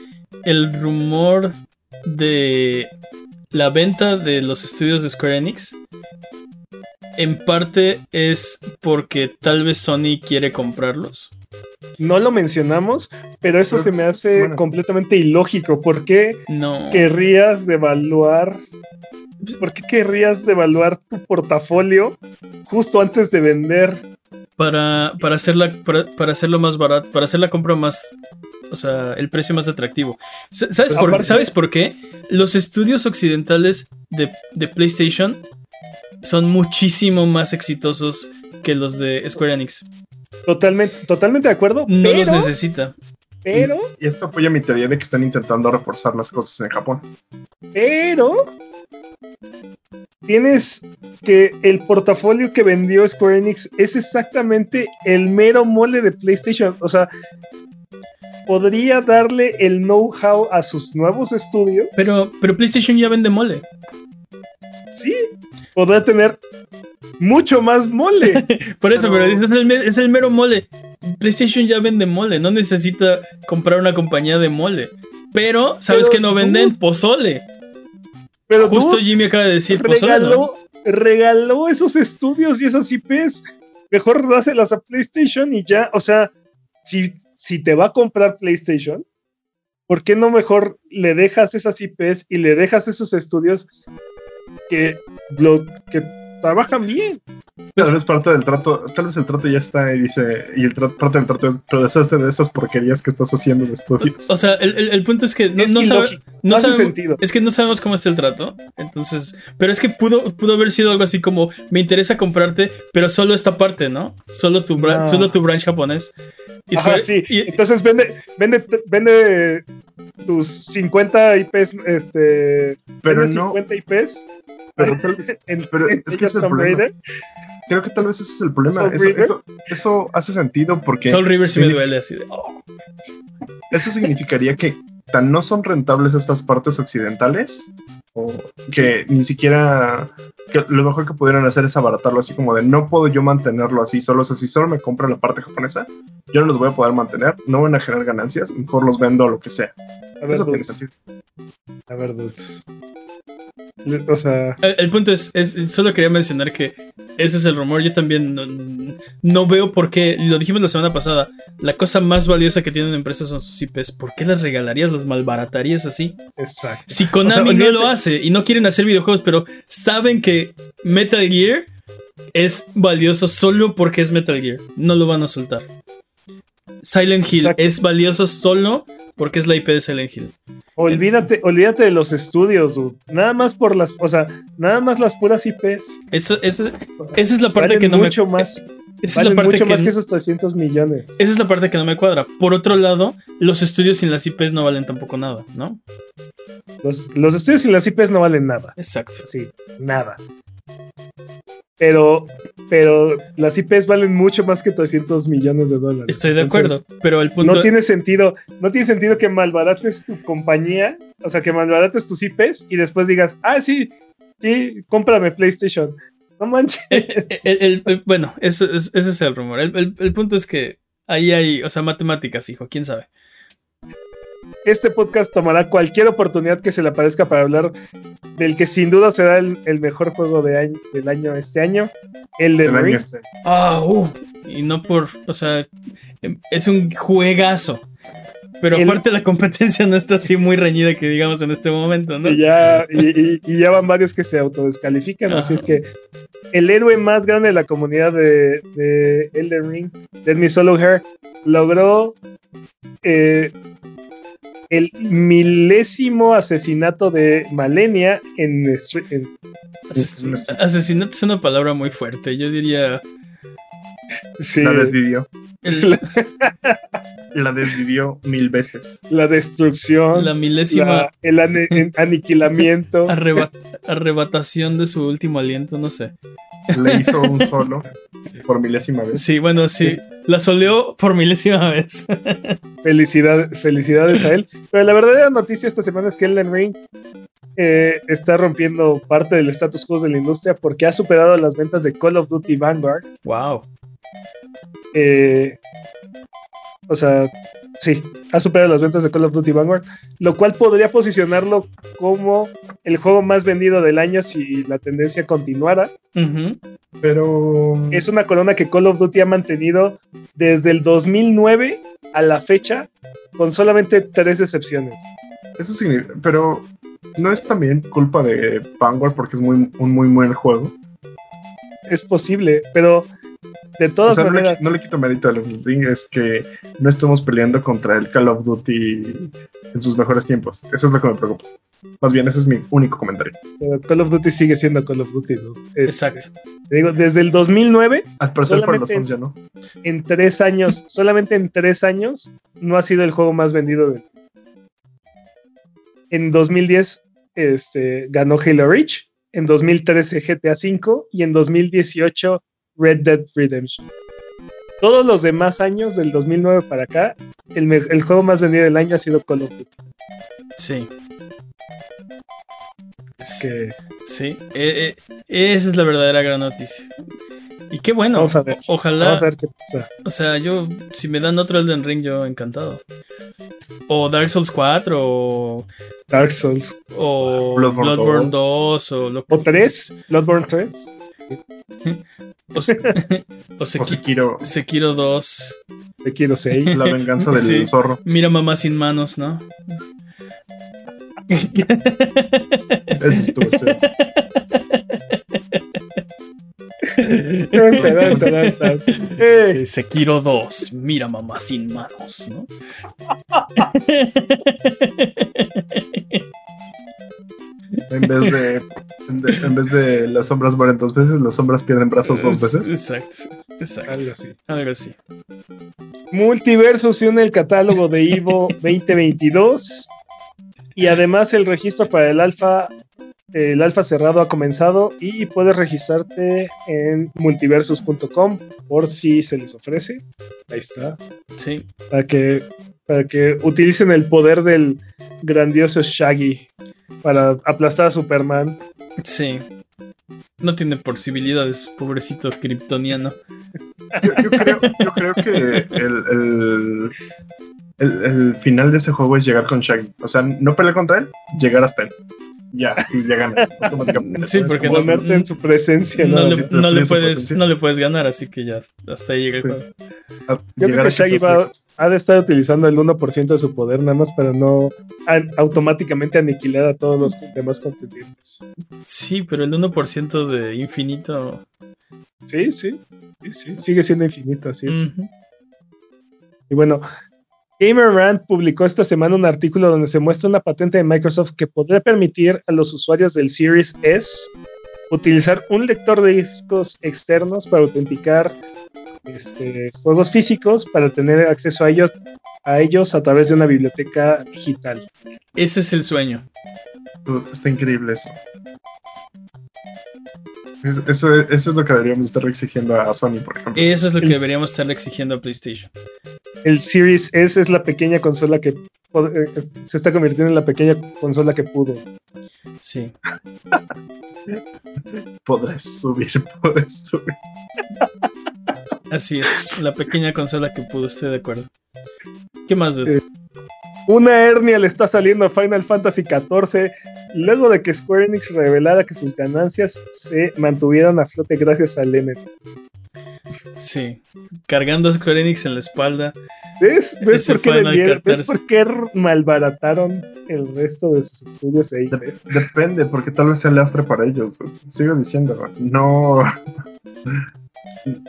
el rumor de la venta de los estudios de Square Enix en parte es porque tal vez Sony quiere comprarlos. No lo mencionamos, pero eso Pero, se me hace bueno. completamente ilógico. ¿Por qué No. querrías devaluar? ¿Por qué querrías devaluar tu portafolio justo antes de vender? Para, para, hacerla, para, para hacerlo más barato, para hacer la compra más. O sea, el precio más atractivo. Sa- ¿Sabes, Pues por, ¿sabes por qué? Los estudios occidentales de, de PlayStation son muchísimo más exitosos que los de Square Enix. Totalmente, totalmente de acuerdo. No pero, los necesita. pero, Y esto apoya mi teoría de que están intentando reforzar las cosas en Japón. pero tienes que el portafolio que vendió Square Enix es exactamente el mero mole de PlayStation. O sea, podría darle el know-how a sus nuevos estudios. Pero, pero PlayStation ya vende mole. Sí, podría tener mucho más mole. *laughs* Por eso, Pero- pero, es, el, me- es el mero mole. PlayStation ya vende mole. No necesita comprar una compañía de mole. Pero, ¿sabes que no venden? Pozole. Pero Justo Jimmy acaba de decir pozole. ¿no? regaló, regaló esos estudios y esas IPs. Mejor dáselas a PlayStation y ya, o sea, si, si te va a comprar PlayStation, ¿por qué no mejor le dejas esas IPs y le dejas esos estudios que, lo, que trabajan bien? Tal vez parte del trato, tal vez el trato ya está y dice, y el tra- parte del trato es, pero deshazte de esas porquerías que estás haciendo de estudios. O sea, el, el- el punto es que no, es no sabe- no hace sabemos- sentido. Es que no sabemos cómo está el trato. Entonces, pero es que pudo, pudo haber sido algo así como: me interesa comprarte, pero solo esta parte, ¿no? Solo tu, bra- No. solo tu branch japonés. Y Ajá, sí. y- Entonces vende, vende, vende tus 50 IPs, este, Pero no, 50 IPs pero tal vez, *laughs* en, pero en es que es el problema. Raider. creo que tal vez ese es el problema. Eso, River. eso, eso hace sentido porque Soul River sí me duele así de. oh. eso significaría que tan no son rentables estas partes occidentales o que ni siquiera que lo mejor que pudieran hacer es abaratarlo así como de no puedo yo mantenerlo así solo o sea, si solo me compran la parte japonesa yo no los voy a poder mantener no van a generar ganancias mejor los vendo o lo que sea A ver, eso tiene sentido a ver, dudes. Le- O sea, El, el punto es, es- solo quería mencionar que ese es el rumor. Yo también no, no veo por qué, lo dijimos la semana pasada, la cosa más valiosa que tienen empresas son sus IPs. ¿Por qué las regalarías, las malbaratarías así? exacto. Si Konami no lo hace y no quieren hacer videojuegos, pero saben que Metal Gear es valioso solo porque es Metal Gear, no lo van a soltar. Silent Hill Exacto. es valioso solo porque es la IP de Silent Hill. Olvídate, olvídate de los estudios, dude. Nada más por las, o sea, nada más las puras IPs. Eso, eso, esa es la parte Valen que no me mucho más. Esa es la Valen parte mucho que más que esos 300 millones. esa es la parte que no me cuadra. Por otro lado, los estudios sin las IPs no valen tampoco nada, ¿no? Los, los estudios sin las IPs no valen nada. Exacto. Sí, nada. Pero, pero las IPs valen mucho más que 300 millones de dólares. Estoy de acuerdo, pero el punto No tiene sentido, no tiene sentido que malbarates tu compañía, o sea, que malbarates tus IPs y después digas, ah, sí, sí, cómprame PlayStation. No manches. el- el- el- bueno, eso es- ese es el rumor. El punto es que ahí hay, o sea, matemáticas, hijo, quién sabe. Este podcast tomará cualquier oportunidad que se le aparezca para hablar del que sin duda será el, el mejor juego de año, del año este año, el de Ring. este. Ah, uh, y no por, o sea, em, es un juegazo. Pero El- aparte la competencia no está así muy reñida que digamos en este momento, ¿no? Y ya, y, y- y ya van varios que se autodescalifican, así es que el héroe más grande de la comunidad de, de Elden Ring, Let Me Solo Her, logró eh, el milésimo asesinato de Malenia en, en- Ases- asesinato es una palabra muy fuerte. Yo diría. sí, La desvivió. el- La *laughs* desvivió mil veces. la destrucción, la milésima la- el ane- aniquilamiento. *laughs* arreba- arrebatación de su último aliento, no sé. Le hizo un solo por milésima vez. Sí, bueno, sí. La soleó por milésima vez. Felicidad, felicidades a él. Pero la verdadera noticia esta semana es que Elden Ring eh, está rompiendo parte del status quo de la industria porque ha superado las ventas de Call of Duty Vanguard. wow. Eh, o sea, sí, ha superado las ventas de Call of Duty Vanguard, lo cual podría posicionarlo como el juego más vendido del año si la tendencia continuara. Pero. Es una corona que Call of Duty ha mantenido desde el 2009 a la fecha, con solamente tres excepciones. Eso significa. Pero. No es también culpa de Vanguard porque es muy, un muy buen juego. Es posible, pero de O todas sea, no le, maneras, no le quito mérito al Elden Ring, es que no estamos peleando contra el Call of Duty en sus mejores tiempos. Eso es lo que me preocupa. Más bien, ese es mi único comentario. pero Call of Duty sigue siendo Call of Duty. ¿no? Es- Exacto. te digo, desde el 2009, Al parecer, para los fans ya no. en tres años, *laughs* solamente en tres años, no ha sido el juego más vendido de. En 2010 este, ganó Halo Reach, en 2013 GTA V y en 2018 Red Dead Redemption. Todos los demás años, del 2009 para acá, el, juego más vendido del año ha sido Call of Duty. Sí. Es que Sí. Eh, eh, esa es la verdadera gran noticia. Y qué bueno. Vamos a ver. Ojalá. vamos a ver qué pasa. O sea, yo, si me dan otro Elden Ring, yo encantado. O Dark Souls 4, o, Dark Souls. o Bloodborne Bloodborne 2. 2, o lo ¿O 3? ¿Bloodborne 3? *laughs* O, se- o O Seki- Sekiro, Sekiro 2. Te quiero 6. la venganza del Sí. zorro. Mira mamá sin manos, ¿no? Eso estuvo chido. *laughs* Sí, Sekiro 2. Mira mamá sin manos, ¿no? En vez de, en de- en vez de las sombras mueren dos veces, las sombras pierden brazos dos veces. Exacto. Exacto. Algo así. Algo así. Multiverso se une el catálogo de Ivo 2022 y además el registro para el alfa el alfa cerrado ha comenzado y puedes registrarte en multiversus.com por si se les ofrece. Ahí está. Sí. Para que para que utilicen el poder del grandioso Shaggy para aplastar a Superman. Sí. No tiene posibilidades, pobrecito kryptoniano. Yo, yo creo, yo creo que el, el, el- el final de ese juego es llegar con Shaggy. O sea, no pelear contra él, llegar hasta él. Ya, sí, ya ganas automáticamente. Sí, porque no- Ponerte en su presencia. No, ¿no? le, sí, no le destruye su puedes, presencia. no le puedes ganar, así que ya hasta ahí llega el Sí. juego. a- creo llegar que Shaggy va- ha de estar utilizando el 1% de su poder nada más para no an- automáticamente aniquilar a todos los demás contendientes. Sí, pero el 1% de infinito. Sí, sí, sí, sí, sigue siendo infinito, así es. Y bueno, Gamer Rant publicó esta semana un artículo donde se muestra una patente de Microsoft que podría permitir a los usuarios del Series S utilizar un lector de discos externos para autenticar este, juegos físicos para tener acceso a ellos, a ellos a través de una biblioteca digital. Ese es el sueño. Está increíble eso. eso, eso, es lo que deberíamos estar exigiendo a Sony, por ejemplo. Eso es lo que deberíamos estar exigiendo a PlayStation. El Series S es la pequeña consola que eh, se está convirtiendo en la pequeña consola que pudo. Sí. podrás subir, *laughs* podrás subir. Así es, la pequeña consola que pudo, estoy de acuerdo. ¿Qué más, dude? Eh, una hernia le está saliendo a Final Fantasy XIV luego de que Square Enix revelara que sus ganancias se mantuvieron a flote gracias al NFT. Sí, cargando a Square Enix en la espalda. ¿Ves, *laughs* ¿Ves, por, qué ¿Ves por qué malbarataron el resto de sus estudios ahí? Depende, porque tal vez sea lastre para ellos. Sigo diciendo, no. *laughs*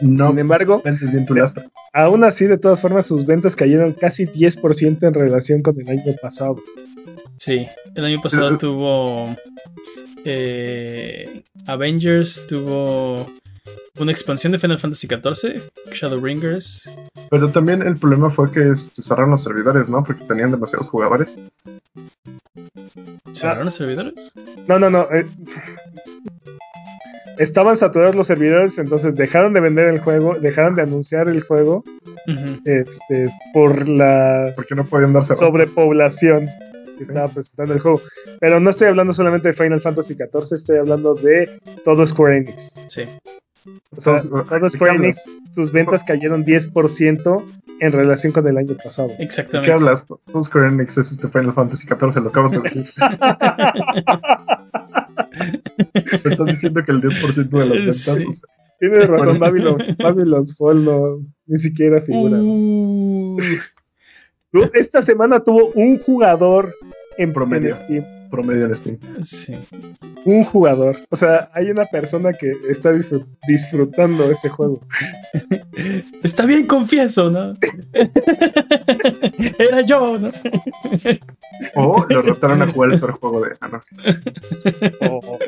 No, Sin embargo, bien tu lastre. aún así, de todas formas, sus ventas cayeron casi 10% en relación con el año pasado. Sí, el año pasado tuvo eh, Avengers, tuvo una expansión de Final Fantasy XIV, Shadowbringers. Pero también el problema fue que este, cerraron los servidores, ¿no? Porque tenían demasiados jugadores. ¿Cerraron los servidores? No, no, no. Eh, estaban saturados los servidores, entonces dejaron de vender el juego, dejaron de anunciar el juego este, por la Porque no podían darse sobrepoblación que estaba presentando el juego. Pero no estoy hablando solamente de Final Fantasy XIV, estoy hablando de todo Square Enix. Sí. O sea, todo Square Enix, sus ventas cayeron 10% en relación con el año pasado. Exactamente. ¿Qué hablas? Todo Square Enix es este Final Fantasy XIV, lo acabas de decir. *laughs* Estás diciendo que el 10% de las ventas. Tienes razón, Babylon, Babylon's Fall no, ni siquiera figura. Uh. Esta semana tuvo un jugador en promedio. En Steam. Promedio en Steam. Sí. Un jugador. O sea, hay una persona que está disfrutando ese juego. *laughs* Está bien, confieso, ¿no? *laughs* Era yo, ¿no? O lo rotaron a jugar el otro juego de. Ah, *laughs* oh.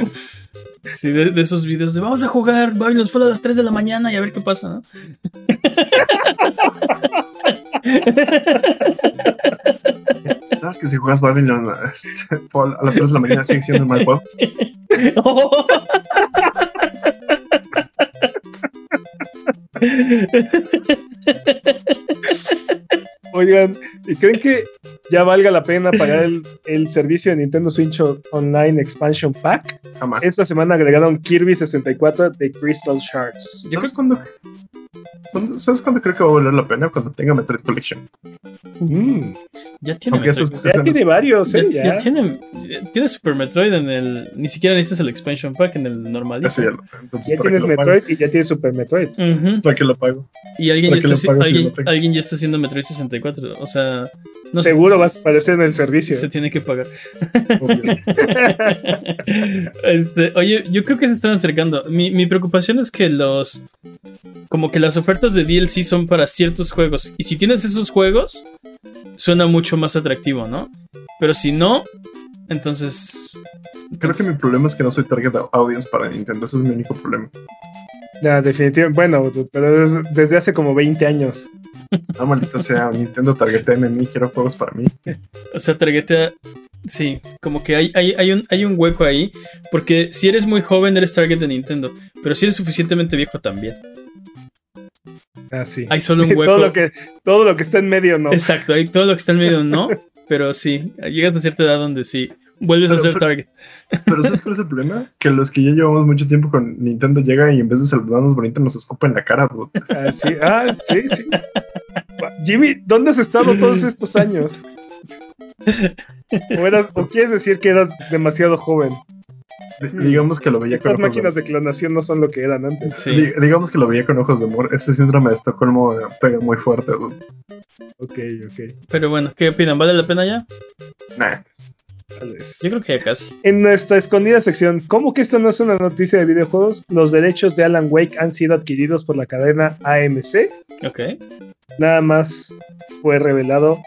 Sí, de, esos videos de vamos a jugar Babylon's Fall a las 3 de la mañana y a ver qué pasa, ¿no? ¿Sabes que si juegas Babylon este, a las 3 de la mañana sigue siendo un mal juego? *laughs* Oigan, ¿y creen que ya valga la pena pagar el, servicio de Nintendo Switch Online Expansion Pack? Esta semana agregaron Kirby 64 de Crystal Shards. Yo creo cuando ¿Sabes cuándo creo que va a valer la pena? Cuando tenga Metroid Collection. Mm. ya tiene, ya tiene varios, ¿eh? Ya, tiene, tiene, Super Metroid en el. Ni siquiera necesitas el expansion pack en el normal. ya, tienes Metroid y ya tienes Super Metroid. Es para que lo pago. Y alguien ya, está, alguien, alguien ya está haciendo Metroid 64. O sea. No Seguro va a aparecer en el servicio. Se, tiene que pagar. *laughs* este, oye, yo creo que se están acercando. Mi, mi preocupación es que los. Como que las ofertas de DLC son para ciertos juegos. Y si tienes esos juegos, suena mucho más atractivo, ¿no? Pero si no, entonces. Creo que mi problema es que no soy target audience para Nintendo. Ese es mi único problema. Ya, definitivamente. Bueno, pero desde hace como 20 años. No, maldita sea, Nintendo targetea en mí, quiero juegos para mí. *laughs* O sea, targetea. Sí, como que hay, hay, un, hay un hueco ahí. Porque si eres muy joven, eres target de Nintendo. Pero si eres suficientemente viejo también. Ah, sí. Hay solo un *laughs* hueco. todo, lo que, todo lo que está en medio no. Exacto, hay todo lo que está en medio no. *laughs* pero sí, llegas a cierta edad donde sí, vuelves a ser target. Pero ¿sabes cuál es el problema? Que los que ya llevamos mucho tiempo con Nintendo llegan y en vez de saludarnos bonito nos escupen la cara, bro. Ah, sí, ah, sí, sí. Jimmy, ¿dónde has estado todos estos años? ¿O, quieres decir que eras demasiado joven? digamos que lo veía con ojos máquinas de... clonación no son lo que eran antes. digamos que lo veía con ojos de amor. Ese síndrome de Estocolmo pega muy fuerte. Ok, ok. Pero bueno, ¿qué opinan? ¿Vale la pena ya? Nah. Yo creo que ya casi. En nuestra escondida sección, ¿cómo que esto no es una noticia de videojuegos? Los derechos de Alan Wake han sido adquiridos por la cadena AMC. Ok. Nada más fue revelado.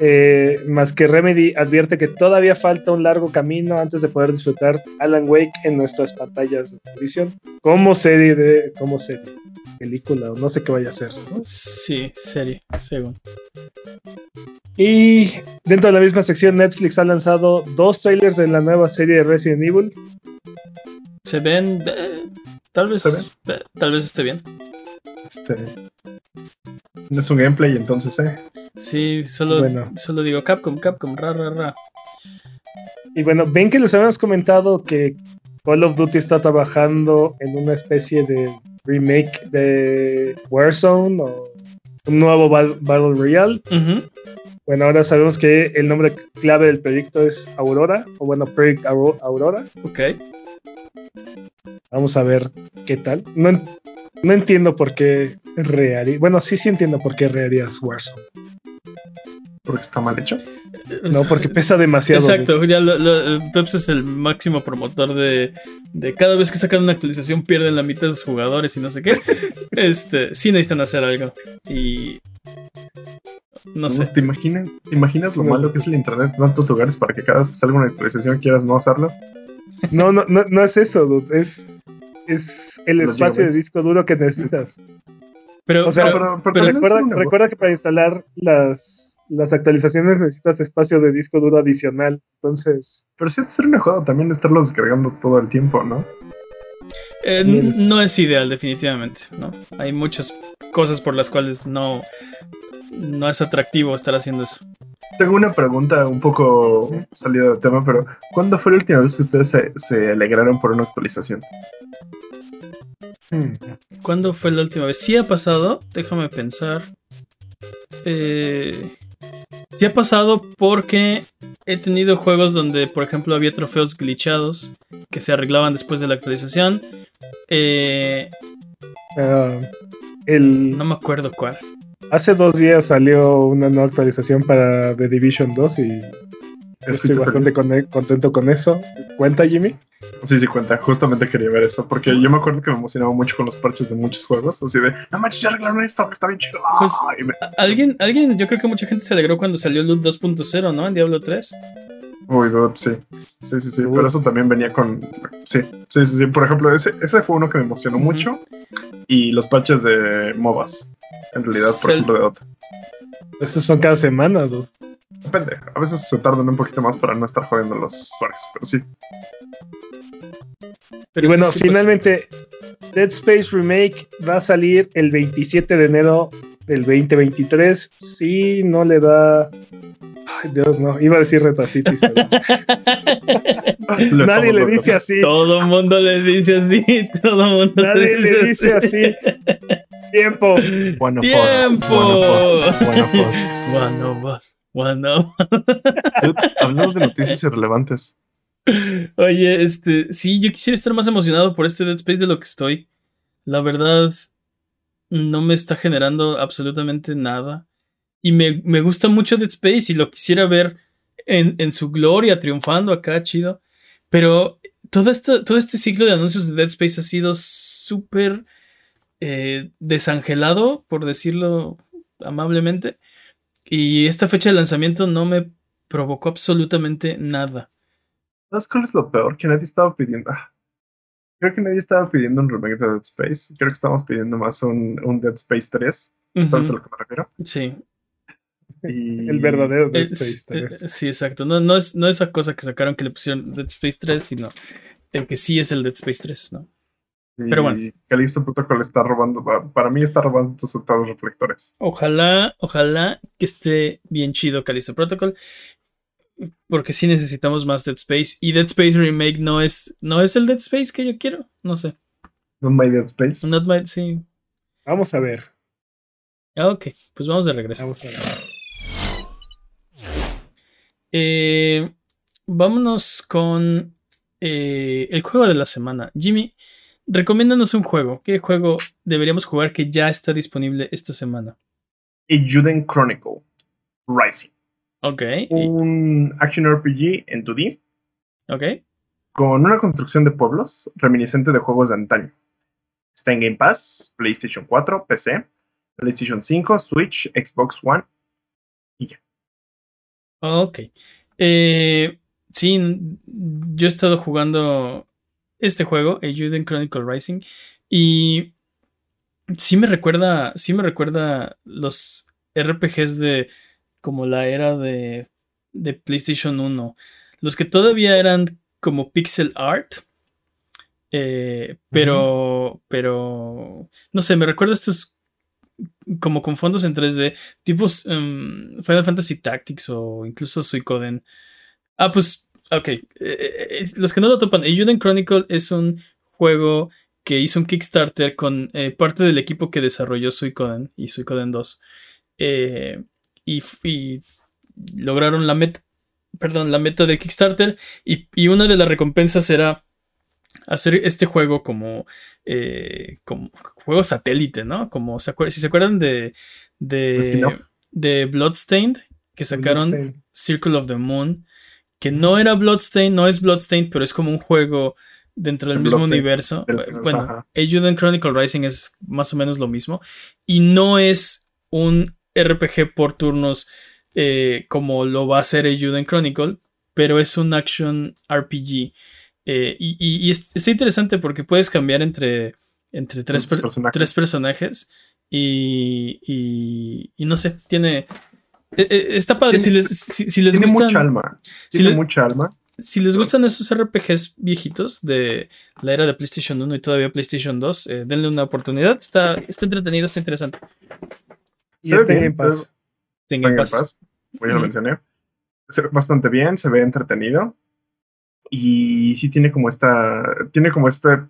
Eh, más que Remedy advierte que todavía falta un largo camino antes de poder disfrutar Alan Wake en nuestras pantallas de televisión como serie de como serie. Película o no sé qué vaya a ser. ¿no? Sí, serie, según. Y dentro de la misma sección, Netflix ha lanzado dos trailers de la nueva serie de Resident Evil. Se ven. eh, tal vez. Eh, tal vez esté bien. Este. No es un gameplay, entonces, eh. Sí, solo, Bueno. solo digo Capcom, Capcom, ra, ra, ra. Y bueno, ven que les habíamos comentado que Call of Duty está trabajando en una especie de remake de Warzone o un nuevo Bat- Battle Royale. Bueno, ahora sabemos que el nombre clave del proyecto es Aurora, o bueno, Project Auro- Aurora. Ok. Vamos a ver qué tal. No, no entiendo por qué reharía. Bueno, sí, sí entiendo por qué reharías Warzone. Porque está mal hecho. No, porque pesa demasiado. Exacto, ya lo- lo- Peps es el máximo promotor de, de cada vez que sacan una actualización pierden la mitad de sus jugadores y no sé qué. *laughs* Este, sí necesitan hacer algo. Y no sé. ¿Te imaginas, ¿Te imaginas lo No. malo que es el internet en tantos lugares para que cada vez que salga una actualización quieras no hacerlo? No, no, no, no es eso, dude. Es, es el Los espacio de disco duro que necesitas. Pero, O sea, pero- pero, pero pero también Recuerda, que para instalar las, las actualizaciones necesitas espacio de disco duro adicional. Entonces, Pero sí, ser una joda también estarlo descargando todo el tiempo, ¿no? eh, no es ideal, definitivamente. ¿no? Hay muchas cosas por las cuales no, no es atractivo estar haciendo eso. Tengo una pregunta un poco salida de tema, pero ¿cuándo fue la última vez que ustedes se, se alegraron por una actualización? Hmm, ¿Cuándo fue la última vez? Sí ha pasado, déjame pensar. Eh, sí ha pasado porque he tenido juegos donde, por ejemplo, había trofeos glitchados que se arreglaban después de la actualización. Eh, ah, el, no me acuerdo cuál. hace dos días salió una nueva actualización para The Division 2 y yo estoy ¿Fuiste bastante con- contento con eso. ¿Cuenta, Jimmy? Sí, sí, cuenta. Justamente quería ver eso, porque yo me acuerdo que me emocionaba mucho con los parches de muchos juegos, así de, no manches, ya arreglaron esto, que está bien chido. Pues- me- Alguien, alguien, yo creo que mucha gente se alegró cuando salió Loot 2.0, ¿no? En Diablo 3. Uy, dude, sí. Sí, sí, sí. Uy. Pero eso también venía con. Sí, sí, sí. sí. Por ejemplo, ese, ese fue uno que me emocionó mucho. Y los patches de MOBAs. En realidad, por ejemplo, de Dota. Esos son cada semana, dude. Depende. A veces se tardan un poquito más para no estar jodiendo a los usuarios. Pero sí. Pero y bueno, sí, sí, pues, finalmente, Dead Space Remake va a salir el 27 de enero del 2023. Si no le da. Ay, Dios, no. Iba a decir Retacitis, pero *laughs* nadie le dice así. todo el mundo le dice así. *laughs* Todo el mundo Nadie le dice así. Tiempo. Us, ¡Tiempo! us. One of us, Dude, *laughs* Hablando de noticias irrelevantes. Oye, este, sí, yo quisiera estar más emocionado por este Dead Space de lo que estoy. La verdad, no me está generando absolutamente nada. Y me, me gusta mucho Dead Space y lo quisiera ver en, en su gloria, triunfando acá, chido. Pero todo, todo este ciclo de anuncios de Dead Space ha sido súper eh, desangelado, por decirlo amablemente. Y esta fecha de lanzamiento no me provocó absolutamente nada. ¿Sabes cuál es lo peor? Que nadie estaba pidiendo. ah, Creo que nadie estaba pidiendo un remake de Dead Space. Creo que estábamos pidiendo más un, un Dead Space 3. ¿Sabes a lo que me refiero? Sí. Y... El verdadero Dead Es- Space eh, 3. sí, exacto. No, no, es, no esa cosa que sacaron que le pusieron Dead Space 3, sino el que sí es el Dead Space 3, ¿no? Y pero bueno. Protocol está robando. pa- Para mí está robando todos, todos los reflectores. Ojalá, ojalá que esté bien chido Callisto Protocol. Porque sí necesitamos más Dead Space. Y Dead Space Remake no es, no es el Dead Space que yo quiero. No sé. No My Dead Space. Not my, sí. Vamos a ver. Ah, ok, pues vamos de regreso. Vamos a ver. Eh, vámonos con eh, el juego de la semana. Jimmy, recomiéndanos un juego. ¿Qué juego deberíamos jugar que ya está disponible esta semana? Y Juden Chronicle Rising. Ok, y- Un action RPG en 2D ok. con una construcción de pueblos reminiscente de juegos de antaño. Está en Game Pass, PlayStation 4, PC, PlayStation 5, Switch, Xbox One. Ok. Eh, sí, yo he estado jugando este juego, Euden Chronicle Rising, y sí me recuerda, sí me recuerda los RPGs de como la era de, de PlayStation 1. Los que todavía eran como pixel art. Eh, pero, pero, no sé, me recuerda estos como con fondos en 3D, tipos um, Final Fantasy Tactics o incluso Suicoden. Ah, pues, ok. Eh, eh, los que no lo topan, Euden Chronicle es un juego que hizo un Kickstarter con eh, parte del equipo que desarrolló Suicoden y Suicoden 2. Eh, y, lograron la meta, perdón, la meta del Kickstarter. Y, una de las recompensas era hacer este juego como, eh, como juego satélite, ¿no? Como si se acuerdan de, de, de Bloodstained, que sacaron Circle of the Moon, que no era Bloodstained, no es Bloodstained, pero es como un juego dentro del mismo universo. bueno, Ayuden Chronicle Rising es más o menos lo mismo. Y no es un RPG por turnos eh, como lo va a hacer Ayuden Chronicle, pero es un action RPG. Eh, y, está interesante porque puedes cambiar entre, entre tres, personajes. tres personajes. Y, y, no sé, tiene. Eh, está padre. si les, si, les tiene mucha alma. Tiene mucha alma si les gustan esos RPGs viejitos de la era de PlayStation 1 y todavía PlayStation 2, eh, denle una oportunidad. Está, está entretenido, está interesante. Y está en Pass. Está en Game Pass. Voy a lo mencioné. Se ve bastante bien, se ve entretenido. Y sí tiene como esta. Tiene como este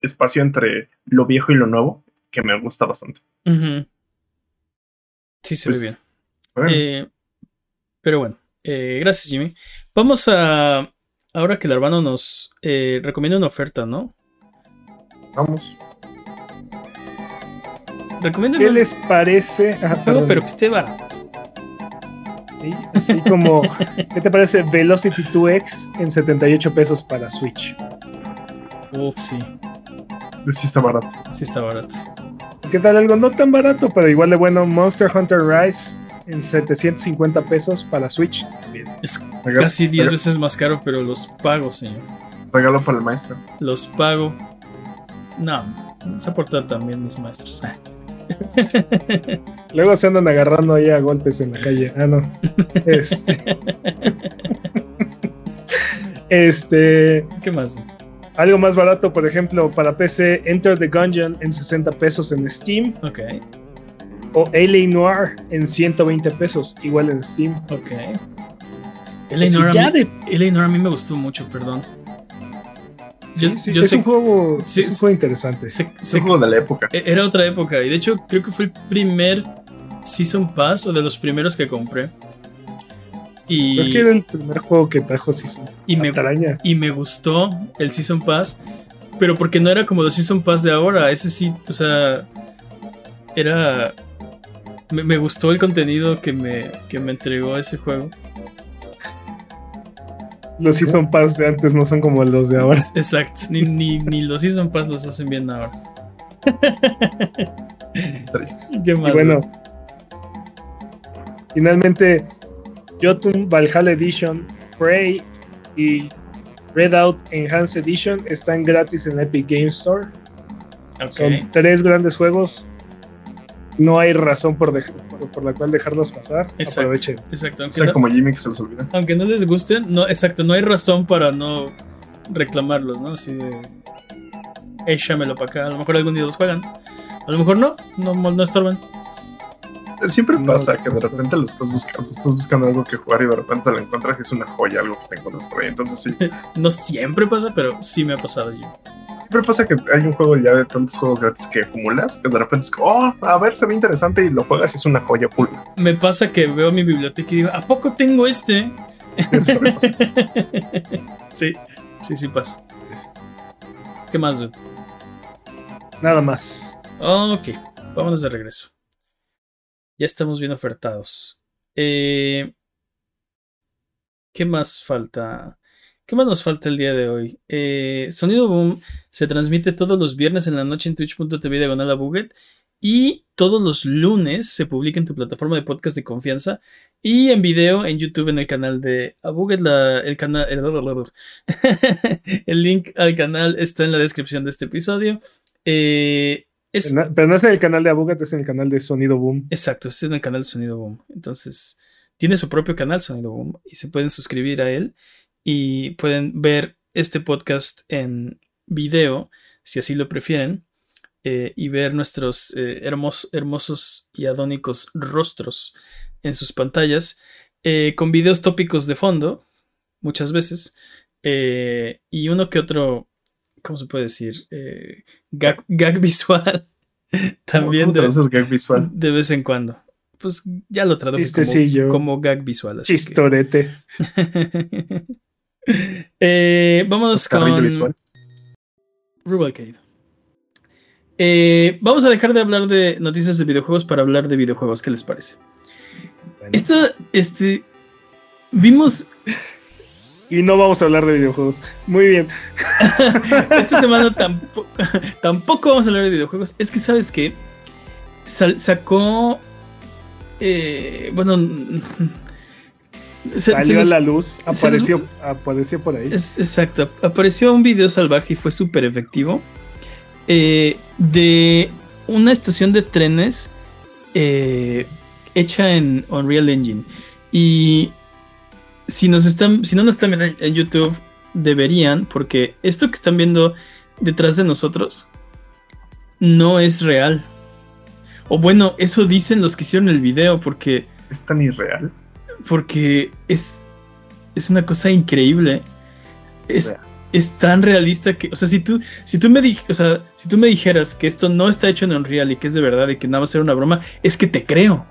espacio entre lo viejo y lo nuevo que me gusta bastante. Sí, se ve pues, Eh, pero bueno, eh, gracias, Jimmy. Vamos a. Ahora que el hermano nos eh, recomienda una oferta, ¿no? Vamos. ¿Qué les parece? Ah, pero que esté barato. Sí, así como, *laughs* ¿qué te parece Velocity 2X en 78 pesos para Switch? Uf, sí. Sí está barato. Sí está barato. ¿Qué tal algo no tan barato, pero igual de bueno? Monster Hunter Rise en 750 pesos para Switch. Es casi 10 veces más caro, pero los pago, señor. Regalo para el maestro. Los pago. No, se aportan también mis maestros. *laughs* Luego se andan agarrando ahí a golpes en la calle. Ah, no. *laughs* Este. este. ¿Qué más? Algo más barato, por ejemplo, para PC, Enter the Gungeon en 60 pesos en Steam. Ok. O LA Noir en 120 pesos, igual en Steam. Ok. LA Noir, a mí, Noir a mí me gustó mucho, perdón. es, un juego, es un juego interesante. es un juego de la época. Era otra época. Y de hecho, creo que fue el primer Season Pass o de los primeros que compré. Y, creo que era el primer juego que trajo Season y me, y me gustó el Season Pass. Pero porque no era como los Season Pass de ahora. Ese sí, o sea. Era me, gustó el contenido que me, que me entregó ese juego. Los Season Pass de antes no son como los de ahora. Exacto, ni, ni, los Season Pass los hacen bien ahora. ¿Qué más? bueno, finalmente, Jotun Valhalla Edition, Prey y Redout Enhanced Edition están gratis en Epic Game Store. Son tres grandes juegos no hay razón por, por, la cual dejarlos pasar. Exacto, Aprovechen. Exacto. Aunque como Jimmy que se los olvida. Aunque no les gusten, no, exacto, no hay razón para no reclamarlos, ¿no? Así de. Échamelo para acá. A lo mejor algún día los juegan. A lo mejor no, no, no estorban. Siempre pasa que de repente lo estás buscando, estás buscando algo que jugar y de repente lo encuentras y es una joya, algo que te encuentras por ahí. Entonces sí. *laughs* no siempre pasa, pero sí me ha pasado yo. Siempre pasa que hay un juego ya de tantos juegos gratis que acumulas que de repente es como, oh, a ver, se ve interesante y lo juegas y es una joya pura. Me pasa que veo mi biblioteca y digo, ¿a poco tengo este? sí, *laughs* sí, sí pasa. ¿Qué más, dude? Nada más. ok, vámonos de regreso. Ya estamos bien ofertados. Eh, ¿Qué más falta? ¿Qué más nos falta el día de hoy? Eh, Sonido Boom se transmite todos los viernes en la noche en twitch.tv diagonal a Buget y todos los lunes se publica en tu plataforma de podcast de confianza y en video en YouTube en el canal de Abuget. el, canal, *laughs* el, link al canal está en la descripción de este episodio. Eh, Es, Na- Pero no es en el canal de Abugat, es en el canal de Sonido Boom. exacto, es en el canal de Sonido Boom. Entonces, tiene su propio canal Sonido Boom y se pueden suscribir a él y pueden ver este podcast en video, si así lo prefieren, eh, y ver nuestros eh, hermos- hermosos y adónicos rostros en sus pantallas, eh, con videos tópicos de fondo, muchas veces, y uno que otro, ¿cómo se puede decir? Gag, gag *laughs* visual. *laughs* También ¿Cómo de, traduces gag visual? de vez en cuando. Pues ya lo traduje como, como gag visual. así que- Chistorete. *laughs* Eh, Carrillo con visual. Rubalcade. Eh, vamos a dejar de hablar de noticias de videojuegos para hablar de videojuegos. ¿Qué les parece? Esta, este, vimos Y no vamos a hablar de videojuegos. Muy bien. *laughs* esta semana tampoco, *laughs* tampoco vamos a hablar de videojuegos. Es que sabes que sacó, eh, bueno, se- se Salió a la luz. nos- Apareció, apareció por ahí. Es, exacto. Apareció un video salvaje y fue súper efectivo. eh, de una estación de trenes eh, hecha en Unreal Engine. Y si nos están. Si no nos están viendo en, en YouTube, deberían. Porque esto que están viendo detrás de nosotros no es real. O bueno, eso dicen los que hicieron el video. Porque ¿Es tan irreal? Porque es, es una cosa increíble. Es, es tan realista que, o sea, si tú, si tú me dij- o sea, si tú me dijeras que esto no está hecho en Unreal y que es de verdad y que nada va a ser una broma, es que te creo.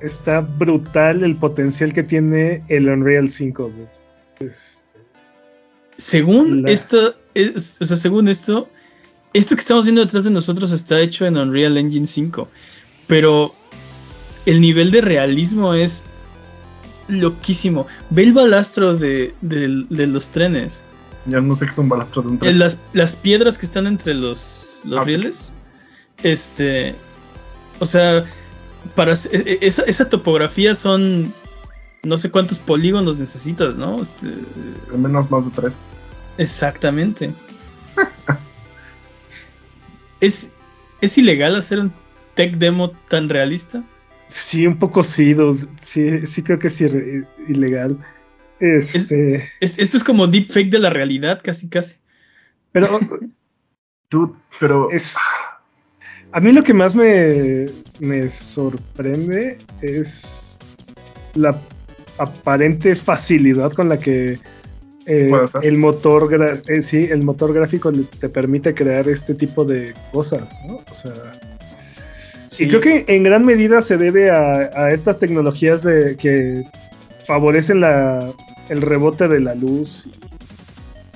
Está brutal el potencial que tiene el Unreal 5. güey. Este, Según La- esto, es- o sea, según esto, esto que estamos viendo detrás de nosotros está hecho en Unreal Engine 5, pero el nivel de realismo es loquísimo. Ve el balastro de, de- de los trenes. Ya no sé qué es un balastro de un Eh, tren. Las, las piedras que están entre los, los Ah, rieles. Este. O sea, para e- e- esa, esa topografía son. No sé cuántos polígonos necesitas, ¿no? Este, Al menos más de tres. exactamente. *laughs* ¿Es, ¿Es ilegal hacer un tech demo tan realista? Sí, un poco sí, dude. Sí, sí creo que es ilegal. Este, Es- esto es como deepfake de la realidad, casi, casi. pero *laughs* Tú, pero es. A mí lo que más me, me sorprende es la aparente facilidad con la que eh, el motor eh, sí, el motor gráfico te permite crear este tipo de cosas, ¿no? O sea, Sí. y creo que en gran medida se debe a, a estas tecnologías de, que favorecen la, el rebote de la luz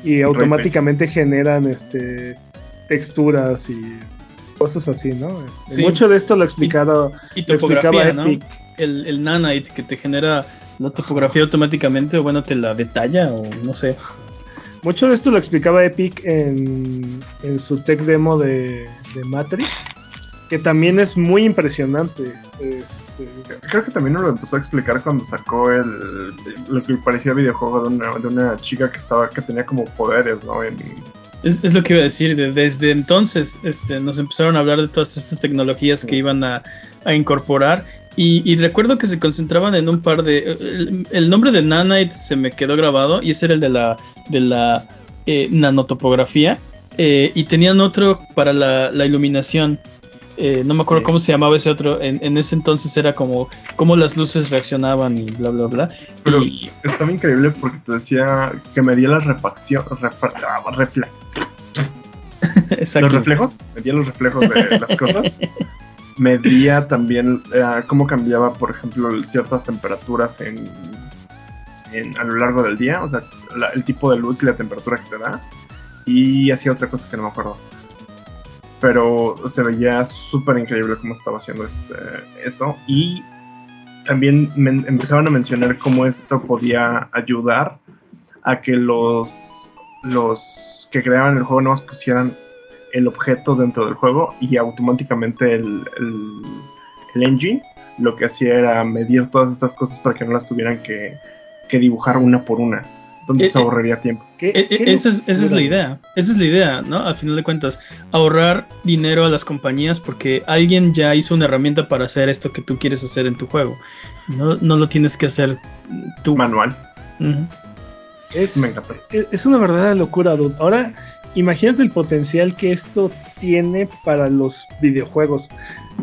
y, y automáticamente generan este, texturas y cosas así, ¿no? Este, Sí. Mucho de esto lo, explicado, Y lo explicaba. Epic. El, el nanite que te genera la topografía automáticamente, o bueno, te la detalla, o no sé. Mucho de esto lo explicaba Epic en, en su tech demo de, de Matrix, que también es muy impresionante. Este, creo que también nos lo empezó a explicar cuando sacó el lo que parecía videojuego de una, de una chica que estaba que tenía como poderes, ¿no? En, Es, es lo que iba a decir, de- desde entonces este, nos empezaron a hablar de todas estas tecnologías que iban a, a incorporar y, y recuerdo que se concentraban en un par de... El, el nombre de Nanite se me quedó grabado y ese era el de la, de la eh, nanotopografía eh, y tenían otro para la, la iluminación. Eh, no me acuerdo Sí. cómo se llamaba ese otro. En, en ese entonces era como cómo las luces reaccionaban y bla, bla, bla. Pero- Y- estaba increíble porque te decía que medía la refacción, refa- ah, refle- exacto. los reflejos, medía los reflejos de *laughs* las cosas. Medía también eh, cómo cambiaba, por ejemplo, ciertas temperaturas en, en- a lo largo del día, o sea, la- el tipo de luz y la temperatura que te da. Y hacía otra cosa que no me acuerdo. Pero se veía súper increíble cómo estaba haciendo este, eso. Y también men- empezaban a mencionar cómo esto podía ayudar a que los, los que creaban el juego no más pusieran el objeto dentro del juego y automáticamente el, el- el engine lo que hacía era medir todas estas cosas para que no las tuvieran que, que dibujar una por una. Donde Eh, se eh, ahorraría tiempo. ¿Qué- E- e- qué esa, es, esa es la idea. Esa es la idea, ¿no? Al final de cuentas, ahorrar dinero a las compañías porque alguien ya hizo una herramienta para hacer esto que tú quieres hacer en tu juego. No, no lo tienes que hacer tú. Manual. Es, Me encanta. es una verdadera locura, dude. Ahora, imagínate el potencial que esto tiene para los videojuegos.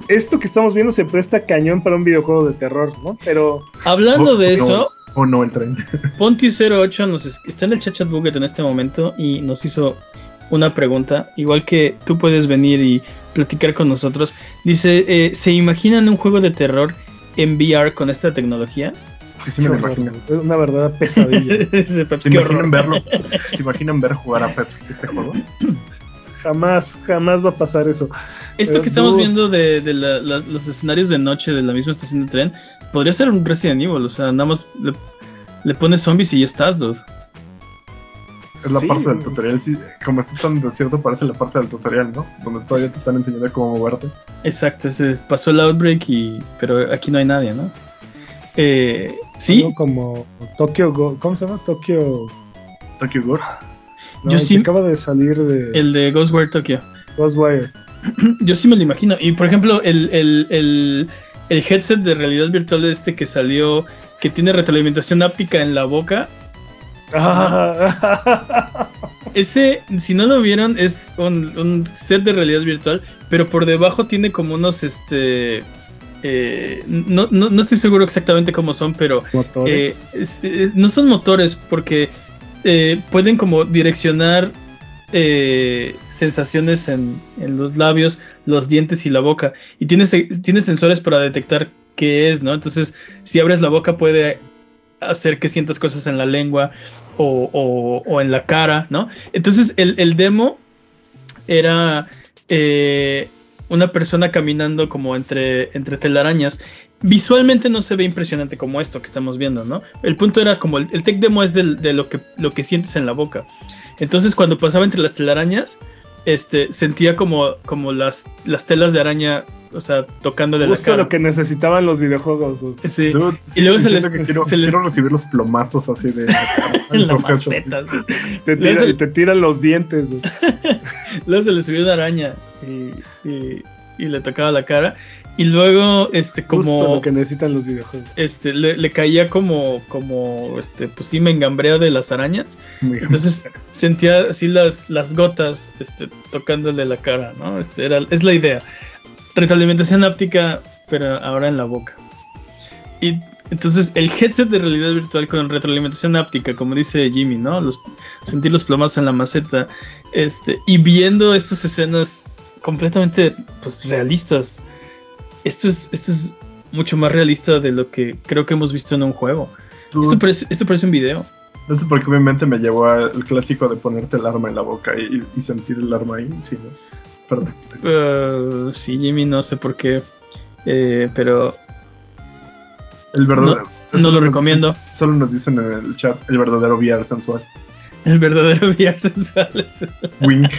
Esto que estamos viendo se presta cañón para un videojuego de terror, ¿no? Pero Hablando de eso, O no el tren. Ponti08 nos es- está en el chat chat buget en este momento y nos hizo una pregunta. Igual que tú puedes venir y platicar con nosotros. Dice: eh, ¿Se imaginan un juego de terror en VR con esta tecnología? Sí, sí me lo imagino. es una verdadera pesadilla. *laughs* ¿Se "Qué imaginan horror". verlo? ¿Se imaginan ver jugar a Pepsi ese juego? Jamás, jamás va a pasar eso. Esto Pero que estamos viendo de, de la- la- los escenarios de noche de la misma estación de tren podría ser un Resident Evil. O sea, nada más le, le pones zombies y ya estás, dude. Es la Sí. parte del tutorial. Sí, como está tan desierto, parece la parte del tutorial, ¿no? Donde todavía te están enseñando cómo moverte. Exacto, ese pasó el outbreak y. Pero aquí no hay nadie, ¿no? Eh, sí, Como Tokyo Go, ¿cómo se llama? Tokyo. Tokyo Gore. No, Yo sí- acaba de salir de el de Ghostwire Tokyo. Ghostwire. *clears throat* Yo sí me lo imagino. Y por ejemplo, el, el, el, el headset de realidad virtual este que salió, que tiene retroalimentación áptica en la boca. *laughs* Ese, si no lo vieron, es un, un set de realidad virtual, pero por debajo tiene como unos, este... eh, no, no, no estoy seguro exactamente cómo son, pero eh, Motores. es- eh, no son motores porque eh, pueden como direccionar eh, sensaciones en, en los labios, los dientes y la boca. Y tiene, se- tiene sensores para detectar qué es, ¿no? Entonces, si abres la boca puede hacer que sientas cosas en la lengua o, o- o en la cara, ¿no? Entonces, el, el demo era eh, una persona caminando como entre, entre telarañas. Visualmente no se ve impresionante como esto que estamos viendo, ¿no? El punto era como el, el tech demo es del- de lo que, lo que sientes en la boca. Entonces cuando pasaba entre las telarañas, este, sentía como, como las, las telas de araña, o sea, tocándole la Justo cara. lo que necesitaban los videojuegos. dude. Sí, Dude, Y luego se les- que quiero, se les- quiero recibir los plomazos así de. *laughs* en las los cachos. macetas. Te, tira- tiran los dientes. *laughs* Luego se le subió una araña y, y- y le tocaba la cara. Y luego, este, Justo como... lo que necesitan los videojuegos. Este, le, le caía como, como, este, pues sí, me engambrea de las arañas. Muy- Entonces *laughs* sentía así las, las gotas este, tocándole la cara, ¿no? Este, era, es la idea. Retroalimentación áptica, pero ahora en la boca. Y entonces el headset de realidad virtual con retroalimentación áptica, como dice Jimmy, ¿no? Los, sentir los plomazos en la maceta. Este, y viendo estas escenas completamente pues, realistas. Esto es, esto es mucho más realista de lo que creo que hemos visto en un juego. Esto parece, esto parece un video. No sé por qué mi mente me llevó al clásico de ponerte el arma en la boca y, y sentir el arma ahí. Sí, ¿no? Perdón. Uh, sí, Jimmy, no sé por qué. eh, pero El verdadero. no lo recomiendo. dicen- solo nos dicen en el chat el verdadero VR sensual. El verdadero *laughs* VR sensual. es- Wink.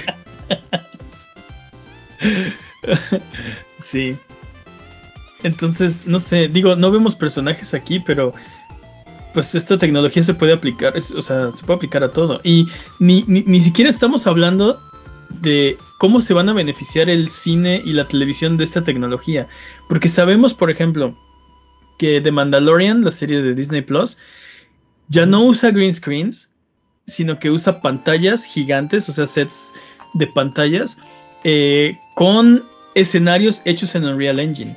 *laughs* sí. Entonces, no sé, digo, no vemos personajes aquí, pero pues esta tecnología se puede aplicar, o sea, se puede aplicar a todo. Y ni, ni, ni siquiera estamos hablando de cómo se van a beneficiar el cine y la televisión de esta tecnología. Porque sabemos, por ejemplo, que The Mandalorian, la serie de Disney Plus, ya no usa green screens, sino que usa pantallas gigantes, o sea, sets de pantallas, eh, con escenarios hechos en Unreal Engine.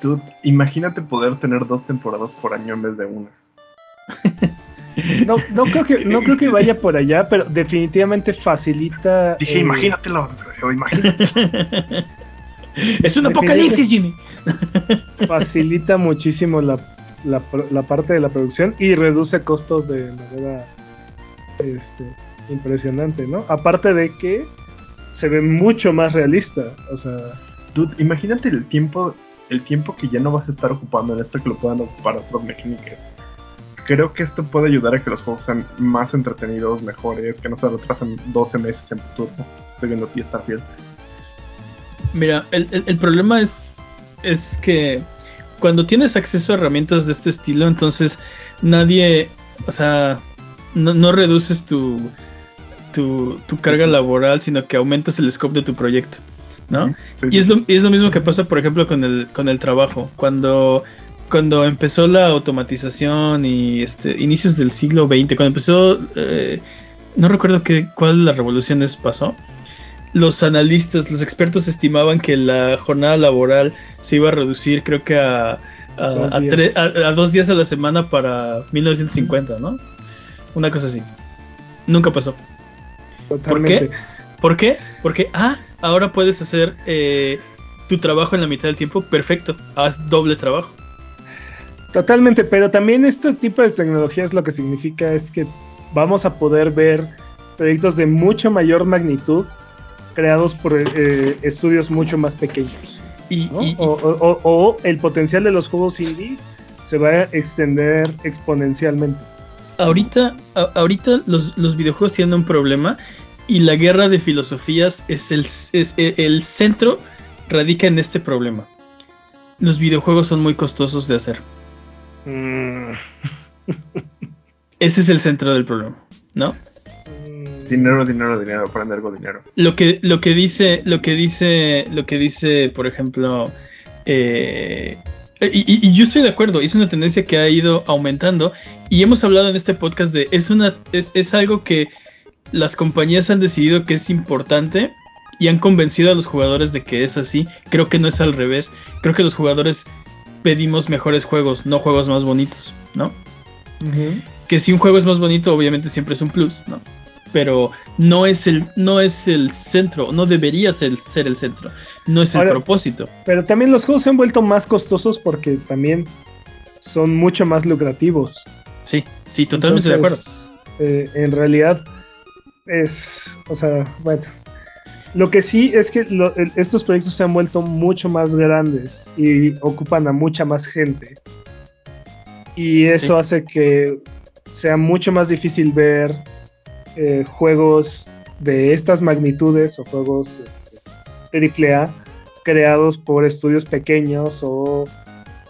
Dude, imagínate poder tener dos temporadas por año en vez de una. No, no, creo que, no creo que vaya por allá, pero definitivamente facilita. Dije, eh, imagínatelo, desgraciado, imagínate. es un apocalipsis, Jimmy. Facilita muchísimo la, la, la parte de la producción y reduce costos de manera este, impresionante, ¿no? Aparte de que se ve mucho más realista. O sea, Dude, imagínate el tiempo, el tiempo que ya no vas a estar ocupando en esto que lo puedan ocupar otras mecánicas. Creo que esto puede ayudar a que los juegos sean más entretenidos, mejores, que no se retrasen 12 meses en tu turno. Estoy viendo a ti Starfield. Mira, el, el- el problema es, es que cuando tienes acceso a herramientas de este estilo, entonces nadie O sea, no, no reduces tu, tu, tu carga laboral, sino que aumentas el scope de tu proyecto. ¿No? Sí, Y es lo, y es lo mismo que pasa, por ejemplo, con el, con el trabajo. Cuando, cuando empezó la automatización y este, inicios del siglo XX, cuando empezó, eh, no recuerdo qué, cuál de las revoluciones pasó, los analistas, los expertos estimaban que la jornada laboral se iba a reducir, creo que a, a, Dos a días. a- a dos días a la semana para 1950, ¿no? Una cosa así. Nunca pasó. Totalmente. ¿Por qué? Porque, ah, ahora puedes hacer eh, tu trabajo en la mitad del tiempo. Perfecto. Haz doble trabajo. Totalmente, pero también este tipo de tecnologías lo que significa es que vamos a poder ver proyectos de mucho mayor magnitud creados por eh, estudios mucho más pequeños. Y, ¿no? y- y- o, o- o- o el potencial de los juegos indie se va a extender exponencialmente. ahorita, a- ahorita los, los videojuegos tienen un problema y la guerra de filosofías es el, es- e- el centro radica en este problema. Los videojuegos son muy costosos de hacer. Mm. *laughs* Ese es el centro del problema, ¿no? Dinero, dinero, dinero, aprende algo dinero. Lo que, lo que dice, lo que dice, lo que dice, por ejemplo, eh, y, y- y yo estoy de acuerdo, es una tendencia que ha ido aumentando y hemos hablado en este podcast de es una, es, es algo que las compañías han decidido que es importante y han convencido a los jugadores de que es así. Creo que no es al revés. Creo que los jugadores pedimos mejores juegos, no juegos más bonitos, ¿no? Que si un juego es más bonito, obviamente siempre es un plus, ¿no? Pero no es el, no es el centro, no debería ser, ser el centro, no es el propósito. Pero también los juegos se han vuelto más costosos porque también son mucho más lucrativos. Sí, sí, totalmente de acuerdo. Eh, en realidad es, o sea, bueno. Lo que sí es que lo- estos proyectos se han vuelto mucho más grandes y ocupan a mucha más gente. Y eso Sí. hace que sea mucho más difícil ver eh, juegos de estas magnitudes o juegos este, AAA creados por estudios pequeños o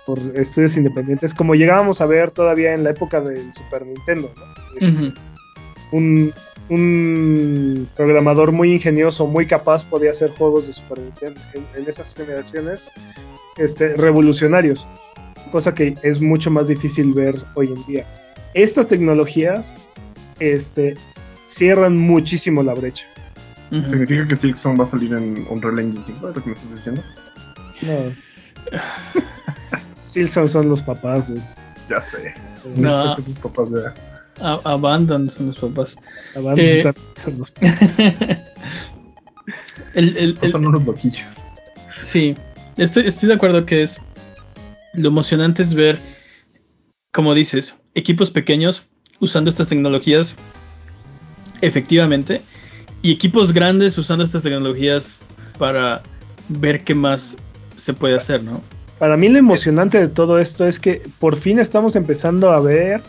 por estudios independientes, como llegábamos a ver todavía en la época del Super Nintendo, ¿no? Un, un programador muy ingenioso, muy capaz, podía hacer juegos de Super Nintendo en, en esas generaciones este, revolucionarios, cosa que es mucho más difícil ver hoy en día. Estas tecnologías este, cierran muchísimo la brecha. ¿Significa que Silksong va a salir en Unreal Engine 5? ¿Es lo que me estás diciendo? No. *laughs* Silson son los papás. Ya sé. No. Que sus papás vean. A- Abandon son los papás. Abandon Eh. son los *laughs* El- el- el- Son unos loquillos. sí, estoy, estoy de acuerdo que es lo emocionante es ver, como dices, equipos pequeños usando estas tecnologías efectivamente y equipos grandes usando estas tecnologías para ver qué más se puede hacer, ¿no? Para mí lo emocionante de todo esto es que por fin estamos empezando a ver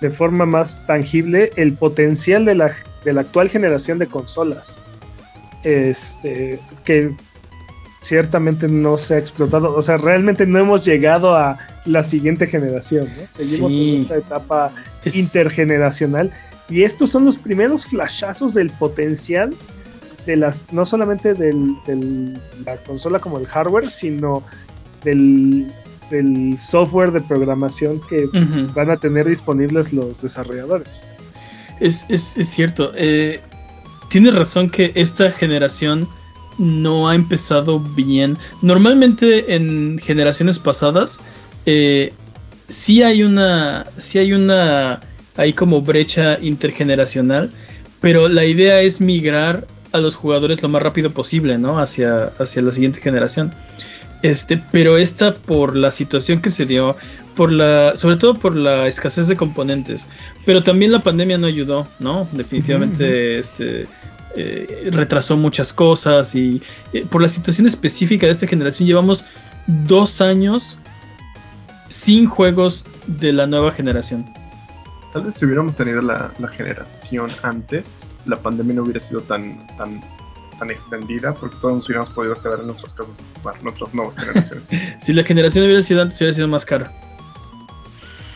de forma más tangible el potencial de la, de la actual generación de consolas. Este, que ciertamente no se ha explotado. O sea, realmente no hemos llegado a la siguiente generación. ¿no? Seguimos Sí. en esta etapa Es- intergeneracional. Y estos son los primeros flashazos del potencial de las, no solamente de la consola como el hardware, sino del, del software de programación que van a tener disponibles los desarrolladores. Es, es- es cierto. eh, tienes razón que esta generación no ha empezado bien. Normalmente en generaciones pasadas eh, sí hay una. sí hay una. hay como brecha intergeneracional. Pero la idea es migrar a los jugadores lo más rápido posible, ¿no? Hacia, hacia la siguiente generación. Este, pero esta por la situación que se dio, por la, sobre todo por la escasez de componentes, pero también la pandemia no ayudó, ¿no? Definitivamente, este, eh, retrasó muchas cosas y eh, por la situación específica de esta generación llevamos dos años sin juegos de la nueva generación. Tal vez si hubiéramos tenido la, la generación antes, la pandemia no hubiera sido tan, tan, tan extendida porque todos nos hubiéramos podido quedar en nuestras casas a jugar nuestras nuevas generaciones. *laughs* Si la generación hubiera sido antes, hubiera sido más cara.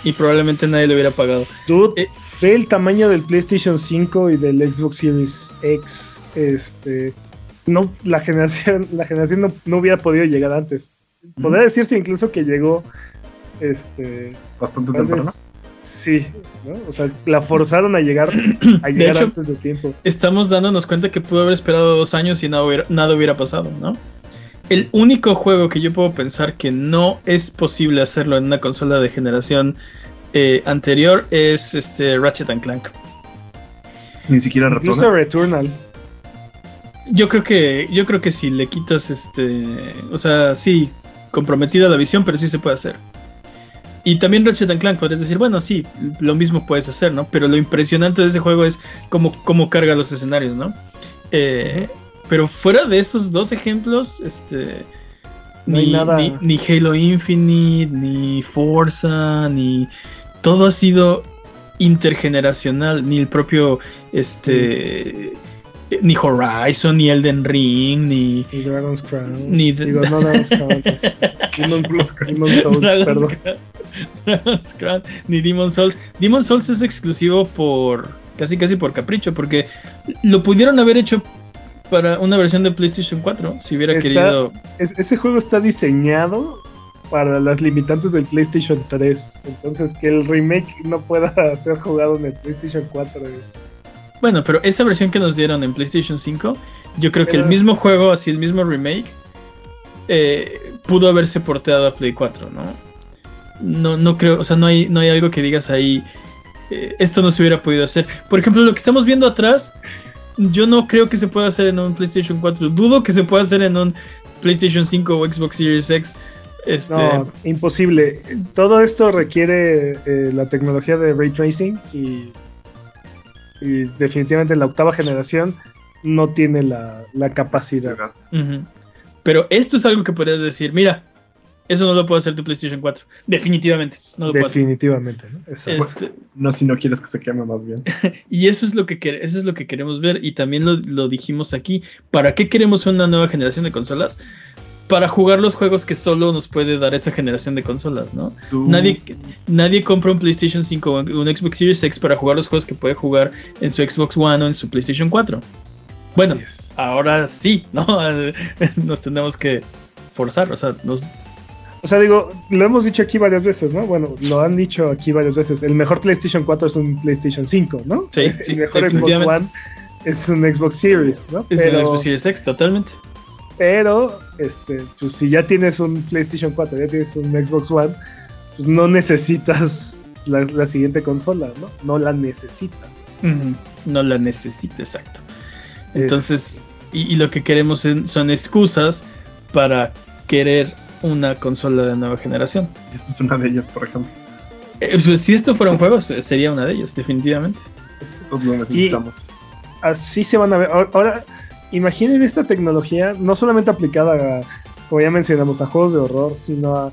y probablemente nadie lo hubiera pagado. Dude, Eh, ve el tamaño del PlayStation 5 y del Xbox Series X. Este. No, la generación, *laughs* la generación no, no hubiera podido llegar antes. Podría decirse incluso que llegó. Este. Bastante temprano. vez- sí, ¿no? O sea, la forzaron a llegar, a *clears throat* llegar hecho- antes de tiempo. Estamos dándonos cuenta que pudo haber esperado dos años y nada hubiera, nada hubiera pasado, ¿no? El único juego que yo puedo pensar que no es posible hacerlo en una consola de generación eh, anterior es este Ratchet and Clank. Ni siquiera Incluso retorna. Returnal. Yo creo que, yo creo que si le quitas este, o sea, sí, comprometida la visión, pero sí se puede hacer. Y también Ratchet and Clank, podrías decir, bueno, sí, lo mismo puedes hacer, ¿no? Pero lo impresionante de ese juego es cómo, cómo carga los escenarios, ¿no? Eh, pero fuera de esos dos ejemplos, este. No hay ni, nada. ni, ni Halo Infinite, ni Forza, ni. Todo ha sido intergeneracional, ni el propio. Este. Ni Horizon, ni Elden Ring, ni. Y Dragon's Crown. Ni Digo, no Dragon's Crown. *laughs* Demon's Demon's Souls, Dragon's perdón. Crown- *laughs* Dragon's Crown, ni Demon Souls. Demon Souls es exclusivo por casi casi por capricho, porque lo pudieron haber hecho para una versión de PlayStation 4 si hubiera Está- querido. Es- ese juego está diseñado para las limitantes del PlayStation 3. Entonces, que el remake no pueda *laughs* ser jugado en el PlayStation 4 es. Bueno, pero esa versión que nos dieron en PlayStation 5, yo creo que el mismo juego, así el mismo remake, eh, pudo haberse porteado a Play 4, ¿no? No, no creo, o sea, no hay, no hay algo que digas ahí. eh, esto no se hubiera podido hacer. Por ejemplo, lo que estamos viendo atrás, yo no creo que se pueda hacer en un PlayStation 4. Dudo que se pueda hacer en un PlayStation 5 o Xbox Series X. Este, No, imposible. Todo esto requiere eh, la tecnología de ray tracing y, y definitivamente la octava generación no tiene la, la capacidad. Pero esto es algo que podrías decir, mira, eso no lo puede hacer tu PlayStation 4. Definitivamente, no lo puede hacer. Definitivamente. ¿no? Exacto. Este, No si no quieres que se queme más bien. *laughs* y eso es lo que eso es lo que queremos ver y también lo, lo dijimos aquí. ¿Para qué queremos una nueva generación de consolas? Para jugar los juegos que solo nos puede dar esa generación de consolas, ¿no? Tú- Nadie, nadie compra un PlayStation 5 o un Xbox Series X para jugar los juegos que puede jugar en su Xbox One o en su PlayStation 4. Bueno, ahora sí, ¿no? *laughs* Nos tenemos que forzar, o sea, nos, O sea, digo, lo hemos dicho aquí varias veces, ¿no? Bueno, lo han dicho aquí varias veces. El mejor PlayStation 4 es un PlayStation 5, ¿no? Sí, el sí, mejor Xbox. One es un Xbox Series, ¿no? es un Xbox Series X, totalmente. Pero, este, pues si ya tienes un PlayStation 4, ya tienes un Xbox One, pues no necesitas la, la siguiente consola, ¿no? No la necesitas. No la necesito, exacto. Entonces, y, y lo que queremos en- son excusas para querer una consola de nueva generación. Esta es una de ellas, por ejemplo. Eh, pues, si esto fuera un juego, se- sería una de ellas, definitivamente. Nosotros lo necesitamos. así se van a ver. Ahora- Ahora, imaginen esta tecnología no solamente aplicada a, como ya mencionamos, a juegos de horror, sino a,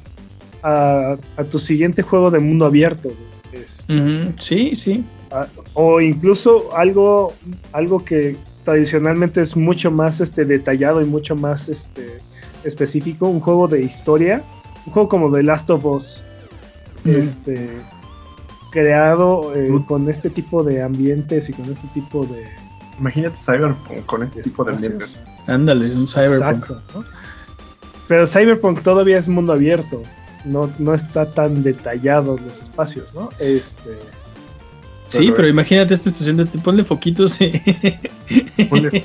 a, a tu siguiente juego de mundo abierto. güey. Es- Ujú, Sí, sí. a- o incluso algo, algo que tradicionalmente es mucho más este, detallado y mucho más este, específico, un juego de historia, un juego como The Last of Us. Este, creado eh, con este tipo de ambientes y con este tipo de, Imagínate Cyberpunk con este tipo de ambientes. Ándale, un cyberpunk. Exacto, ¿no? Pero Cyberpunk todavía es mundo abierto. No, no está tan detallados los espacios, ¿no? Este. Sí, pero imagínate esta estación de ponle foquitos y, *laughs* *laughs* Ponle-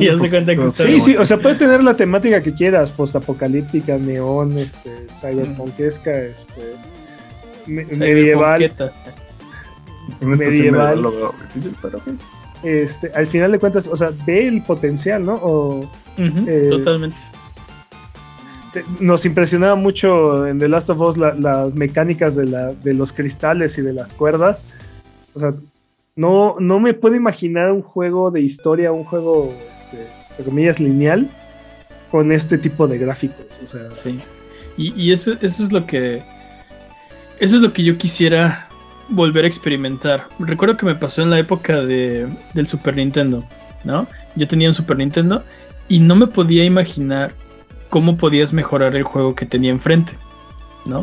y haz de cuenta que está Sí, sí, o sea, puede tener la temática que quieras, postapocalíptica, neón, este, cyberpunkesca, este, me- medieval. Una medieval. difícil, pero. Este, al final de cuentas, o sea, ve el potencial, ¿no? O, Eh, Totalmente. te- nos impresionaba mucho en The Last of Us la- las mecánicas de, la, de los cristales y de las cuerdas. O sea, no, no me puedo imaginar un juego de historia, un juego, este, entre comillas, lineal, con este tipo de gráficos. O sea, Sí. Y, y eso, eso es lo que. Eso es lo que yo quisiera volver a experimentar. Recuerdo que me pasó en la época de, del Super Nintendo, ¿no? Yo tenía un Super Nintendo y no me podía imaginar cómo podías mejorar el juego que tenía enfrente. ¿no?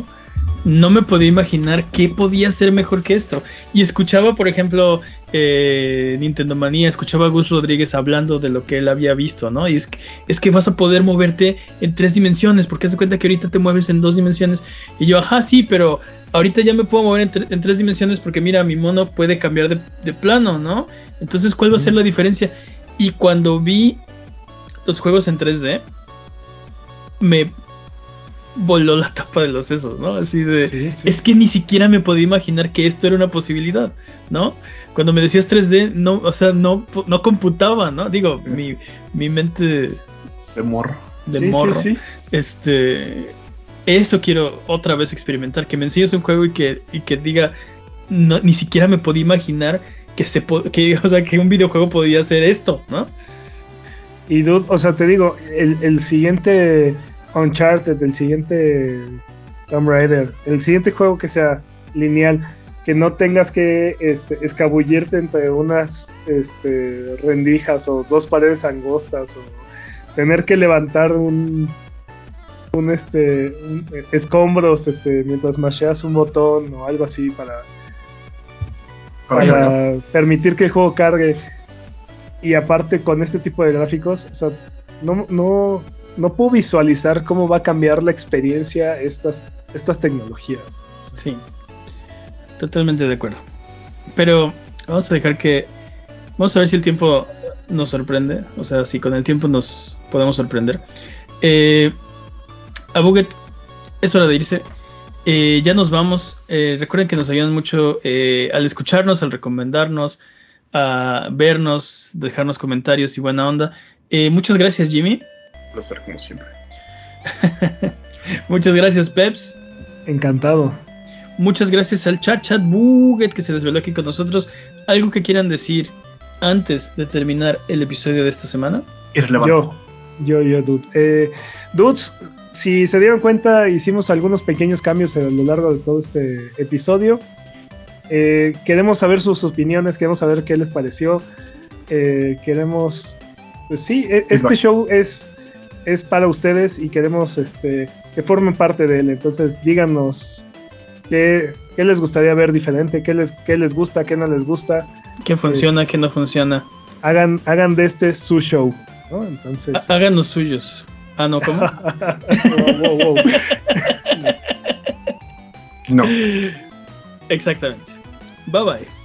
No me podía imaginar qué podía ser mejor que esto. Y escuchaba, por ejemplo, eh, Nintendo Manía, escuchaba a Gus Rodríguez hablando de lo que él había visto, ¿no? Y es que, es que vas a poder moverte en tres dimensiones, porque haz de cuenta que ahorita te mueves en dos dimensiones. Y yo, ajá, sí, pero ahorita ya me puedo mover en, tres dimensiones porque mira, mi mono puede cambiar de, de plano, ¿no? Entonces, ¿cuál va a ser la diferencia? Y cuando vi los juegos en 3D, me voló la tapa de los sesos, ¿no? Así de... Es que ni siquiera me podía imaginar que esto era una posibilidad, ¿no? Cuando me decías 3D, no, o sea, no, no computaba, ¿no? Digo, mi, mi, mente... De morro. De morro. Este... Eso quiero otra vez experimentar, que me enseñes un juego y que, y que diga, no, ni siquiera me podía imaginar que, se que, *laughs* o sea, que un videojuego podía hacer esto, ¿no? Y dude, o sea, te digo, el, el siguiente Uncharted, el siguiente Tomb Raider, el siguiente juego que sea lineal, que no tengas que este, escabullirte entre unas este, rendijas o dos paredes angostas o tener que levantar un, un este escombros este mientras masheas un botón o algo así para para permitir que el juego cargue y aparte con este tipo de gráficos o sea no, no no puedo visualizar cómo va a cambiar la experiencia estas, estas tecnologías. Sí, totalmente de acuerdo. Pero vamos a dejar que... Vamos a ver si el tiempo nos sorprende. O sea, si con el tiempo nos podemos sorprender. Eh, a Buget, es hora de irse. Eh, ya nos vamos. Eh, recuerden que nos ayudan mucho eh, al escucharnos, al recomendarnos, a vernos, dejarnos comentarios y buena onda. muchas gracias, Jimmy placer como siempre. *laughs* Muchas gracias, Peps. Encantado. Muchas gracias al chat chat Buget que se desveló aquí con nosotros. ¿Algo que quieran decir antes de terminar el episodio de esta semana? Yo, yo, yo, dude. Eh, dudes, si se dieron cuenta, hicimos algunos pequeños cambios a lo largo de todo este episodio. Eh, queremos saber sus opiniones, queremos saber qué les pareció. Eh, queremos. Pues sí, e, este show es es para ustedes y queremos este, que formen parte de él. Entonces díganos qué, les gustaría ver diferente, qué les, qué les gusta, qué no les gusta. ¿Qué funciona, qué no funciona? Hagan, hagan de este su show. ¿no? Entonces, hagan los suyos. Ah, no, ¿cómo? no. Exactamente. Bye bye.